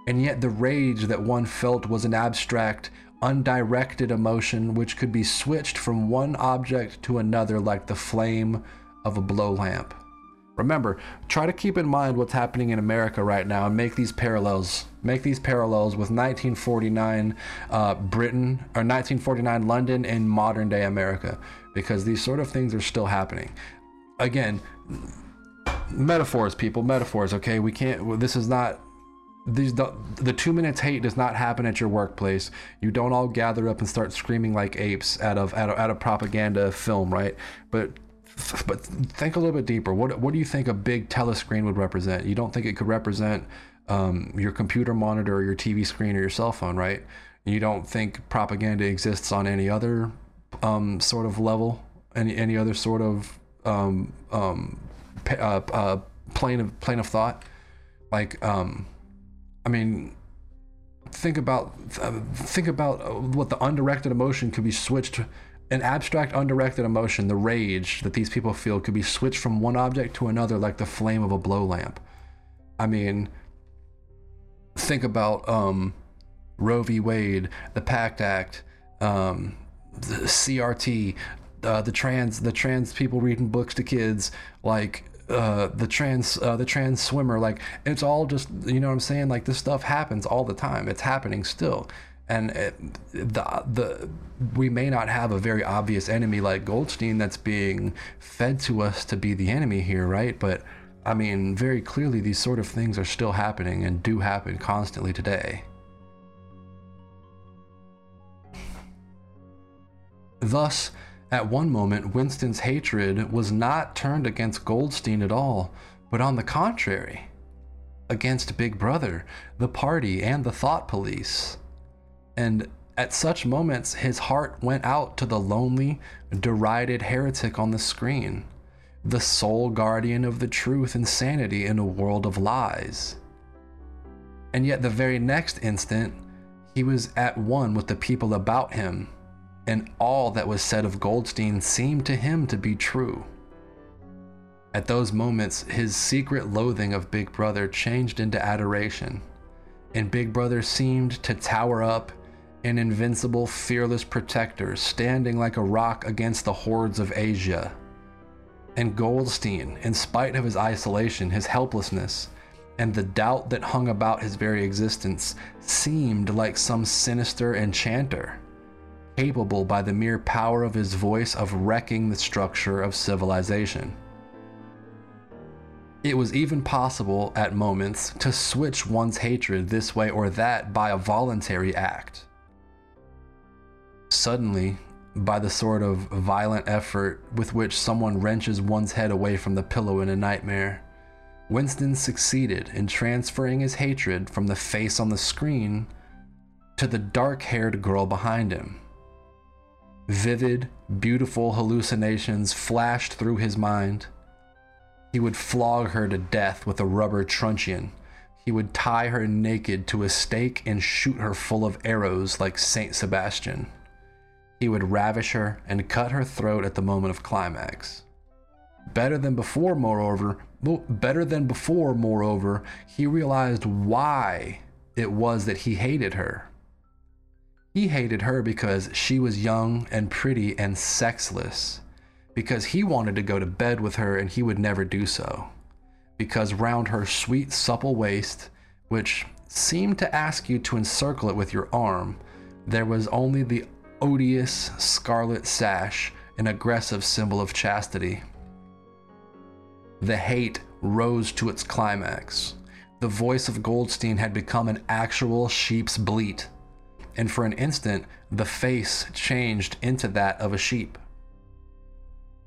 And yet, the rage that one felt was an abstract, undirected emotion which could be switched from one object to another like the flame of a blow lamp. Remember, try to keep in mind what's happening in America right now and make these parallels. Make these parallels with 1949 uh, Britain or 1949 London and modern day America, because these sort of things are still happening. Again, metaphors, people, metaphors. Okay, we can't. This is not. These the, the two minutes hate does not happen at your workplace. You don't all gather up and start screaming like apes out of out of, out of propaganda film, right? But but think a little bit deeper. What what do you think a big telescreen would represent? You don't think it could represent um, your computer monitor or your TV screen or your cell phone, right? You don't think propaganda exists on any other um, sort of level, any any other sort of um, um, uh, uh, plane of plane of thought. Like, um, I mean, think about uh, think about what the undirected emotion could be switched an abstract, undirected emotion, the rage that these people feel, could be switched from one object to another like the flame of a blow lamp. I mean, think about um, Roe v. Wade, the PACT Act, um, the CRT, uh, the trans, the trans people reading books to kids, like uh, the trans, uh, the trans swimmer. Like it's all just, you know what I'm saying? Like this stuff happens all the time. It's happening still and it, the the we may not have a very obvious enemy like Goldstein that's being fed to us to be the enemy here, right? But I mean, very clearly, these sort of things are still happening and do happen constantly today. Thus, at one moment, Winston's hatred was not turned against Goldstein at all, but on the contrary, against Big Brother, the party, and the thought police. And at such moments, his heart went out to the lonely, derided heretic on the screen, the sole guardian of the truth and sanity in a world of lies. And yet, the very next instant, he was at one with the people about him, and all that was said of Goldstein seemed to him to be true. At those moments, his secret loathing of Big Brother changed into adoration, and Big Brother seemed to tower up an invincible, fearless protector standing like a rock against the hordes of Asia. And Goldstein, in spite of his isolation, his helplessness, and the doubt that hung about his very existence, seemed like some sinister enchanter, capable by the mere power of his voice of wrecking the structure of civilization. It was even possible at moments to switch one's hatred this way or that by a voluntary act. Suddenly, by the sort of violent effort with which someone wrenches one's head away from the pillow in a nightmare, Winston succeeded in transferring his hatred from the face on the screen to the dark haired girl behind him. Vivid, beautiful hallucinations flashed through his mind. He would flog her to death with a rubber truncheon. He would tie her naked to a stake and shoot her full of arrows like Saint Sebastian. He would ravish her and cut her throat at the moment of climax. Better than before, moreover, better than before, moreover, he realized why it was that he hated her. He hated her because she was young and pretty and sexless. Because he wanted to go to bed with her and he would never do so. Because round her sweet, supple waist, which seemed to ask you to encircle it with your arm, there was only the odious scarlet sash, an aggressive symbol of chastity. The hate rose to its climax. The voice of Goldstein had become an actual sheep's bleat, and for an instant, the face changed into that of a sheep.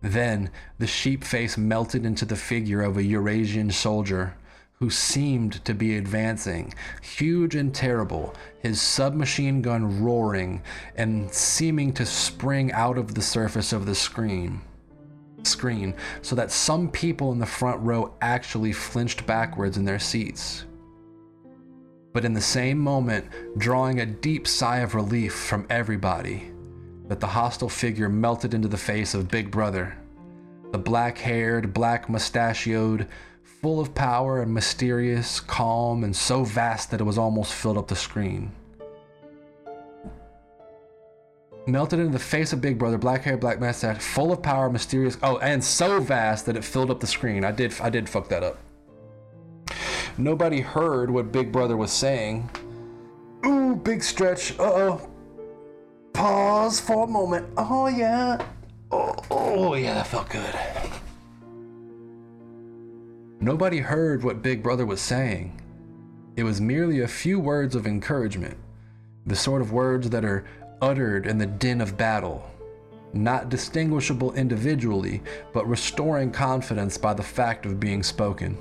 Then, the sheep face melted into the figure of a Eurasian soldier who seemed to be advancing, huge and terrible, his submachine gun roaring and seeming to spring out of the surface of the screen. Screen, so that some people in the front row actually flinched backwards in their seats. But in the same moment, drawing a deep sigh of relief from everybody, that the hostile figure melted into the face of Big Brother. The black haired, black mustachioed, full of power and mysterious, calm, and so vast that it was almost filled up the screen. Melted into the face of Big Brother, black hair, black mustache, full of power, mysterious. Oh, and so vast that it filled up the screen. I did, I did fuck that up. Nobody heard what Big Brother was saying. Ooh, big stretch. Uh oh. Pause for a moment. Oh yeah. Oh, oh yeah, that felt good. Nobody heard what Big Brother was saying. It was merely a few words of encouragement, the sort of words that are uttered in the din of battle, not distinguishable individually, but restoring confidence by the fact of being spoken.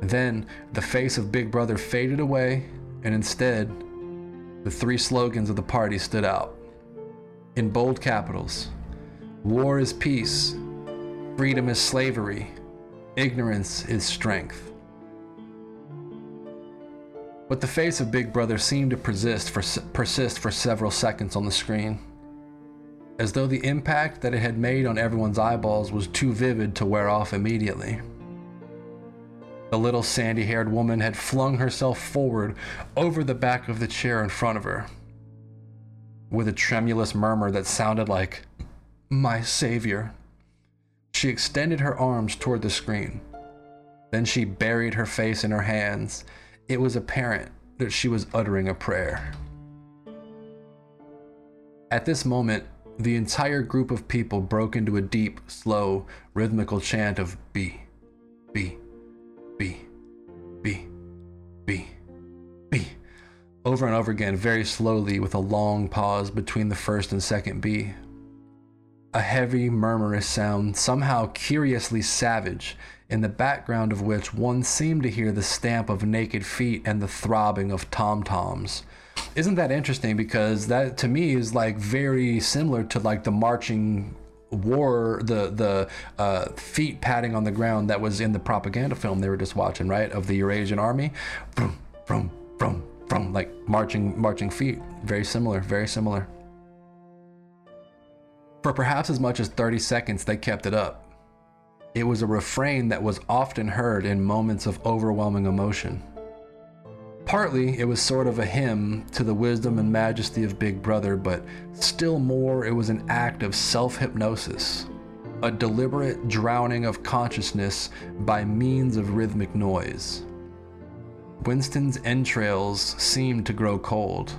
Then the face of Big Brother faded away, and instead, the three slogans of the party stood out. In bold capitals War is peace, freedom is slavery, Ignorance is strength. But the face of Big Brother seemed to persist for, persist for several seconds on the screen, as though the impact that it had made on everyone's eyeballs was too vivid to wear off immediately. The little sandy haired woman had flung herself forward over the back of the chair in front of her, with a tremulous murmur that sounded like, My Savior. She extended her arms toward the screen. Then she buried her face in her hands. It was apparent that she was uttering a prayer. At this moment, the entire group of people broke into a deep, slow, rhythmical chant of B, B, B, B, B, B, over and over again, very slowly, with a long pause between the first and second B a heavy, murmurous sound, somehow curiously savage, in the background of which one seemed to hear the stamp of naked feet and the throbbing of tom toms. Isn't that interesting? Because that to me is like very similar to like the marching war the the uh, feet padding on the ground that was in the propaganda film they were just watching right of the Eurasian army from from from from like marching marching feet very similar very similar for perhaps as much as 30 seconds, they kept it up. It was a refrain that was often heard in moments of overwhelming emotion. Partly, it was sort of a hymn to the wisdom and majesty of Big Brother, but still more, it was an act of self hypnosis, a deliberate drowning of consciousness by means of rhythmic noise. Winston's entrails seemed to grow cold.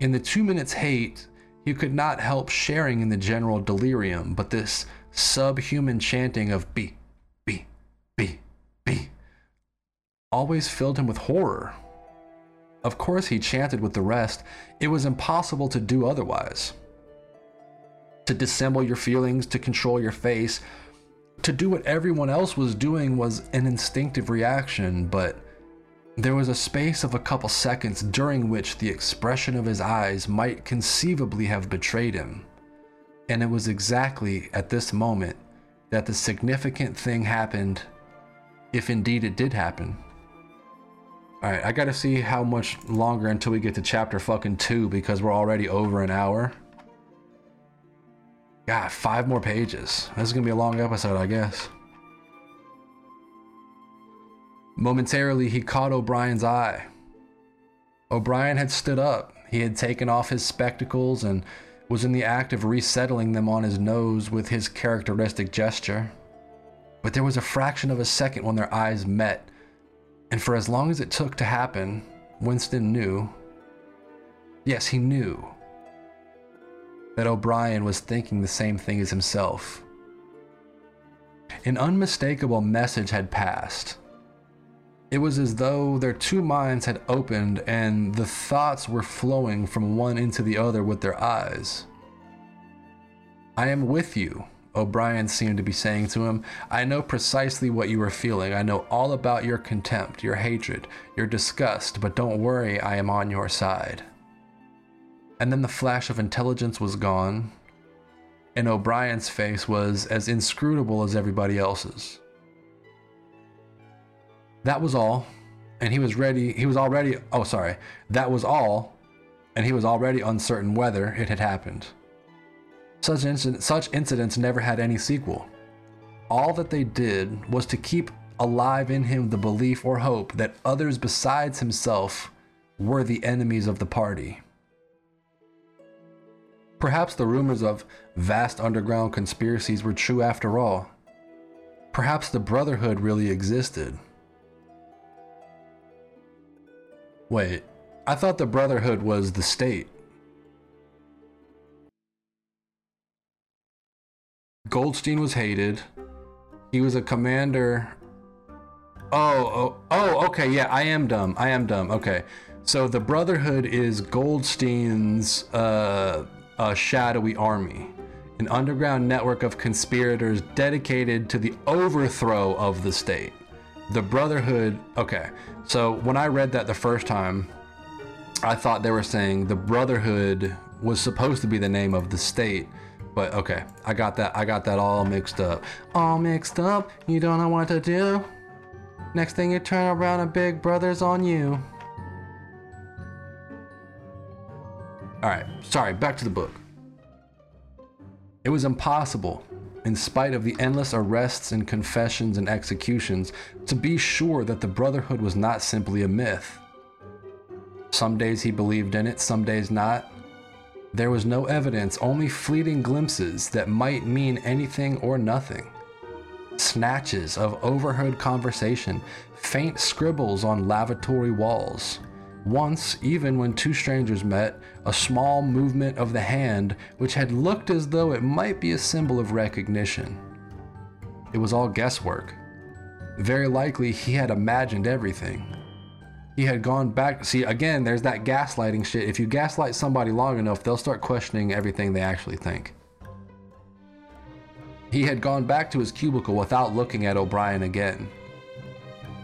In the two minutes hate, he could not help sharing in the general delirium, but this subhuman chanting of B, B, B, B always filled him with horror. Of course, he chanted with the rest. It was impossible to do otherwise. To dissemble your feelings, to control your face, to do what everyone else was doing was an instinctive reaction, but there was a space of a couple seconds during which the expression of his eyes might conceivably have betrayed him. And it was exactly at this moment that the significant thing happened, if indeed it did happen. Alright, I gotta see how much longer until we get to chapter fucking two because we're already over an hour. God, five more pages. This is gonna be a long episode, I guess. Momentarily, he caught O'Brien's eye. O'Brien had stood up. He had taken off his spectacles and was in the act of resettling them on his nose with his characteristic gesture. But there was a fraction of a second when their eyes met, and for as long as it took to happen, Winston knew yes, he knew that O'Brien was thinking the same thing as himself. An unmistakable message had passed it was as though their two minds had opened and the thoughts were flowing from one into the other with their eyes. I am with you, O'Brien seemed to be saying to him. I know precisely what you are feeling. I know all about your contempt, your hatred, your disgust, but don't worry, I am on your side. And then the flash of intelligence was gone, and O'Brien's face was as inscrutable as everybody else's. That was all. And he was ready. He was already. Oh, sorry. That was all. And he was already uncertain whether it had happened. Such, incident, such incidents never had any sequel. All that they did was to keep alive in him the belief or hope that others besides himself were the enemies of the party. Perhaps the rumors of vast underground conspiracies were true after all. Perhaps the Brotherhood really existed. Wait, I thought the Brotherhood was the state. Goldstein was hated. He was a commander. Oh, oh, oh, okay, yeah, I am dumb. I am dumb. Okay. So the Brotherhood is Goldstein's uh, uh, shadowy army, an underground network of conspirators dedicated to the overthrow of the state. The Brotherhood, okay. So when I read that the first time, I thought they were saying the Brotherhood was supposed to be the name of the state. But okay, I got that I got that all mixed up. All mixed up, you don't know what to do. Next thing you turn around and Big Brother's on you. Alright, sorry, back to the book. It was impossible in spite of the endless arrests and confessions and executions, to be sure that the Brotherhood was not simply a myth. Some days he believed in it, some days not. There was no evidence, only fleeting glimpses that might mean anything or nothing. Snatches of overheard conversation, faint scribbles on lavatory walls, once, even when two strangers met, a small movement of the hand which had looked as though it might be a symbol of recognition. It was all guesswork. Very likely he had imagined everything. He had gone back. See, again, there's that gaslighting shit. If you gaslight somebody long enough, they'll start questioning everything they actually think. He had gone back to his cubicle without looking at O'Brien again.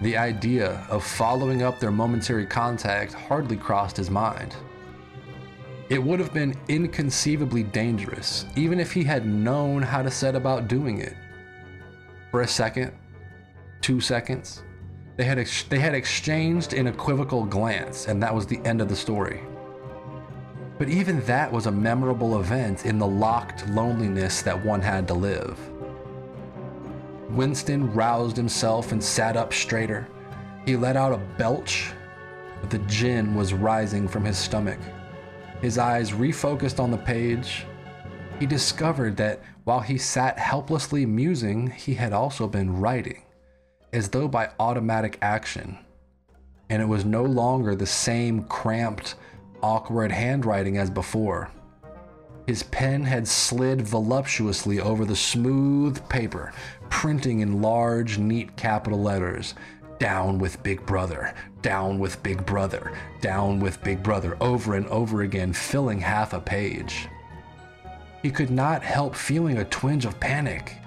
The idea of following up their momentary contact hardly crossed his mind. It would have been inconceivably dangerous, even if he had known how to set about doing it. For a second, two seconds, they had, ex- they had exchanged an equivocal glance, and that was the end of the story. But even that was a memorable event in the locked loneliness that one had to live. Winston roused himself and sat up straighter. He let out a belch, but the gin was rising from his stomach. His eyes refocused on the page. He discovered that while he sat helplessly musing, he had also been writing, as though by automatic action. And it was no longer the same cramped, awkward handwriting as before. His pen had slid voluptuously over the smooth paper, printing in large, neat capital letters Down with Big Brother, down with Big Brother, down with Big Brother, over and over again, filling half a page. He could not help feeling a twinge of panic.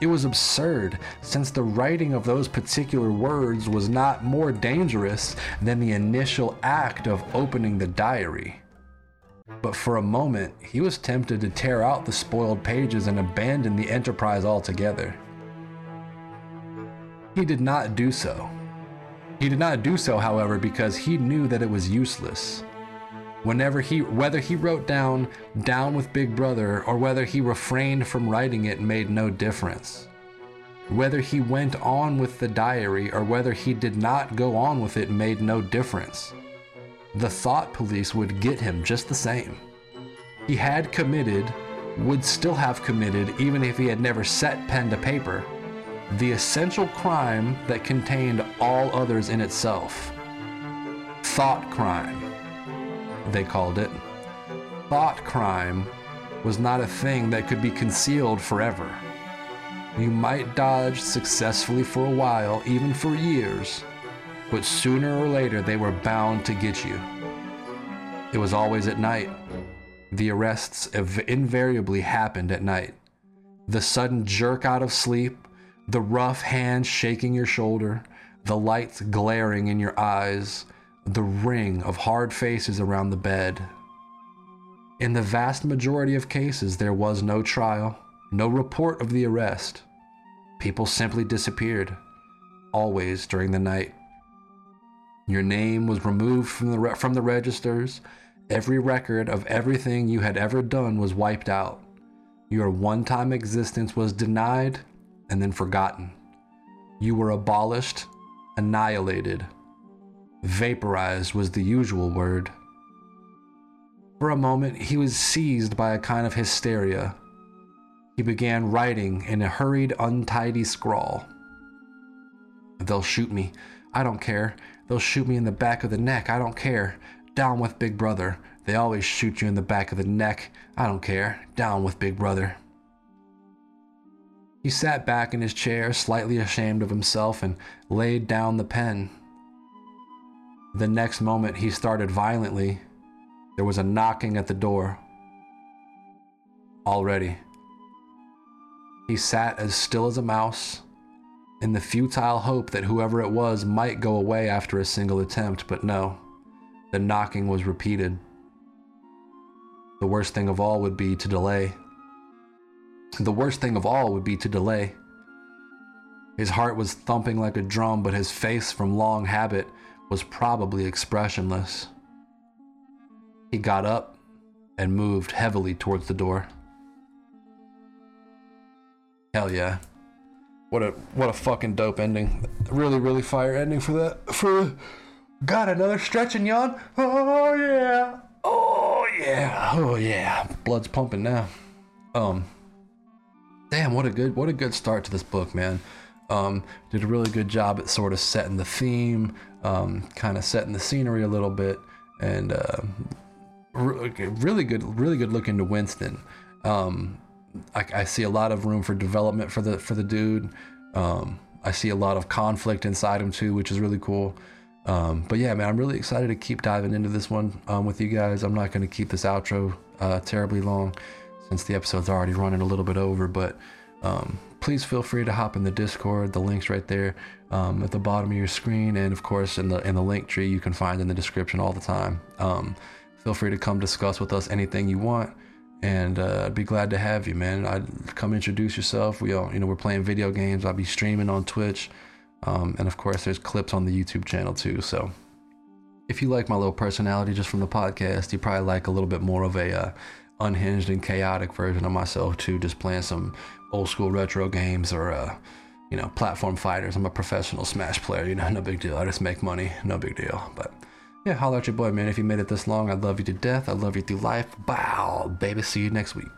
It was absurd, since the writing of those particular words was not more dangerous than the initial act of opening the diary. But for a moment, he was tempted to tear out the spoiled pages and abandon the enterprise altogether. He did not do so. He did not do so, however, because he knew that it was useless. Whenever he, whether he wrote down down with Big Brother or whether he refrained from writing it made no difference. Whether he went on with the diary or whether he did not go on with it made no difference. The thought police would get him just the same. He had committed, would still have committed even if he had never set pen to paper, the essential crime that contained all others in itself. Thought crime, they called it. Thought crime was not a thing that could be concealed forever. You might dodge successfully for a while, even for years, but sooner or later they were bound to get you. It was always at night. The arrests invariably happened at night. The sudden jerk out of sleep, the rough hand shaking your shoulder, the lights glaring in your eyes, the ring of hard faces around the bed. In the vast majority of cases, there was no trial, no report of the arrest. People simply disappeared, always during the night. Your name was removed from the, re- from the registers. Every record of everything you had ever done was wiped out. Your one time existence was denied and then forgotten. You were abolished, annihilated. Vaporized was the usual word. For a moment, he was seized by a kind of hysteria. He began writing in a hurried, untidy scrawl. They'll shoot me. I don't care. They'll shoot me in the back of the neck. I don't care. Down with Big Brother. They always shoot you in the back of the neck. I don't care. Down with Big Brother. He sat back in his chair, slightly ashamed of himself, and laid down the pen. The next moment, he started violently. There was a knocking at the door. Already. He sat as still as a mouse, in the futile hope that whoever it was might go away after a single attempt, but no. The knocking was repeated. The worst thing of all would be to delay. The worst thing of all would be to delay. His heart was thumping like a drum, but his face, from long habit, was probably expressionless. He got up and moved heavily towards the door. Hell yeah. What a what a fucking dope ending. Really, really fire ending for that for got another stretch and yawn. Oh yeah. Oh yeah. Oh yeah. Blood's pumping now. Um Damn, what a good what a good start to this book, man. Um, did a really good job at sort of setting the theme, um, kind of setting the scenery a little bit, and uh, re- really good, really good look into Winston. Um, I, I, see a lot of room for development for the for the dude. Um, I see a lot of conflict inside him too, which is really cool. Um, but yeah, man, I'm really excited to keep diving into this one um, with you guys. I'm not going to keep this outro uh, terribly long since the episode's already running a little bit over, but um, please feel free to hop in the Discord. The link's right there um, at the bottom of your screen, and of course in the in the link tree you can find in the description all the time. Um, feel free to come discuss with us anything you want, and uh, I'd be glad to have you, man. I'd come introduce yourself. We all, you know, we're playing video games. I'll be streaming on Twitch, um, and of course there's clips on the YouTube channel too. So if you like my little personality just from the podcast, you probably like a little bit more of a uh, unhinged and chaotic version of myself too, just playing some old school retro games or uh, you know platform fighters. I'm a professional Smash player. You know, no big deal. I just make money. No big deal. But yeah, holler at your boy, man. If you made it this long, I love you to death. I love you through life. Bow, baby. See you next week.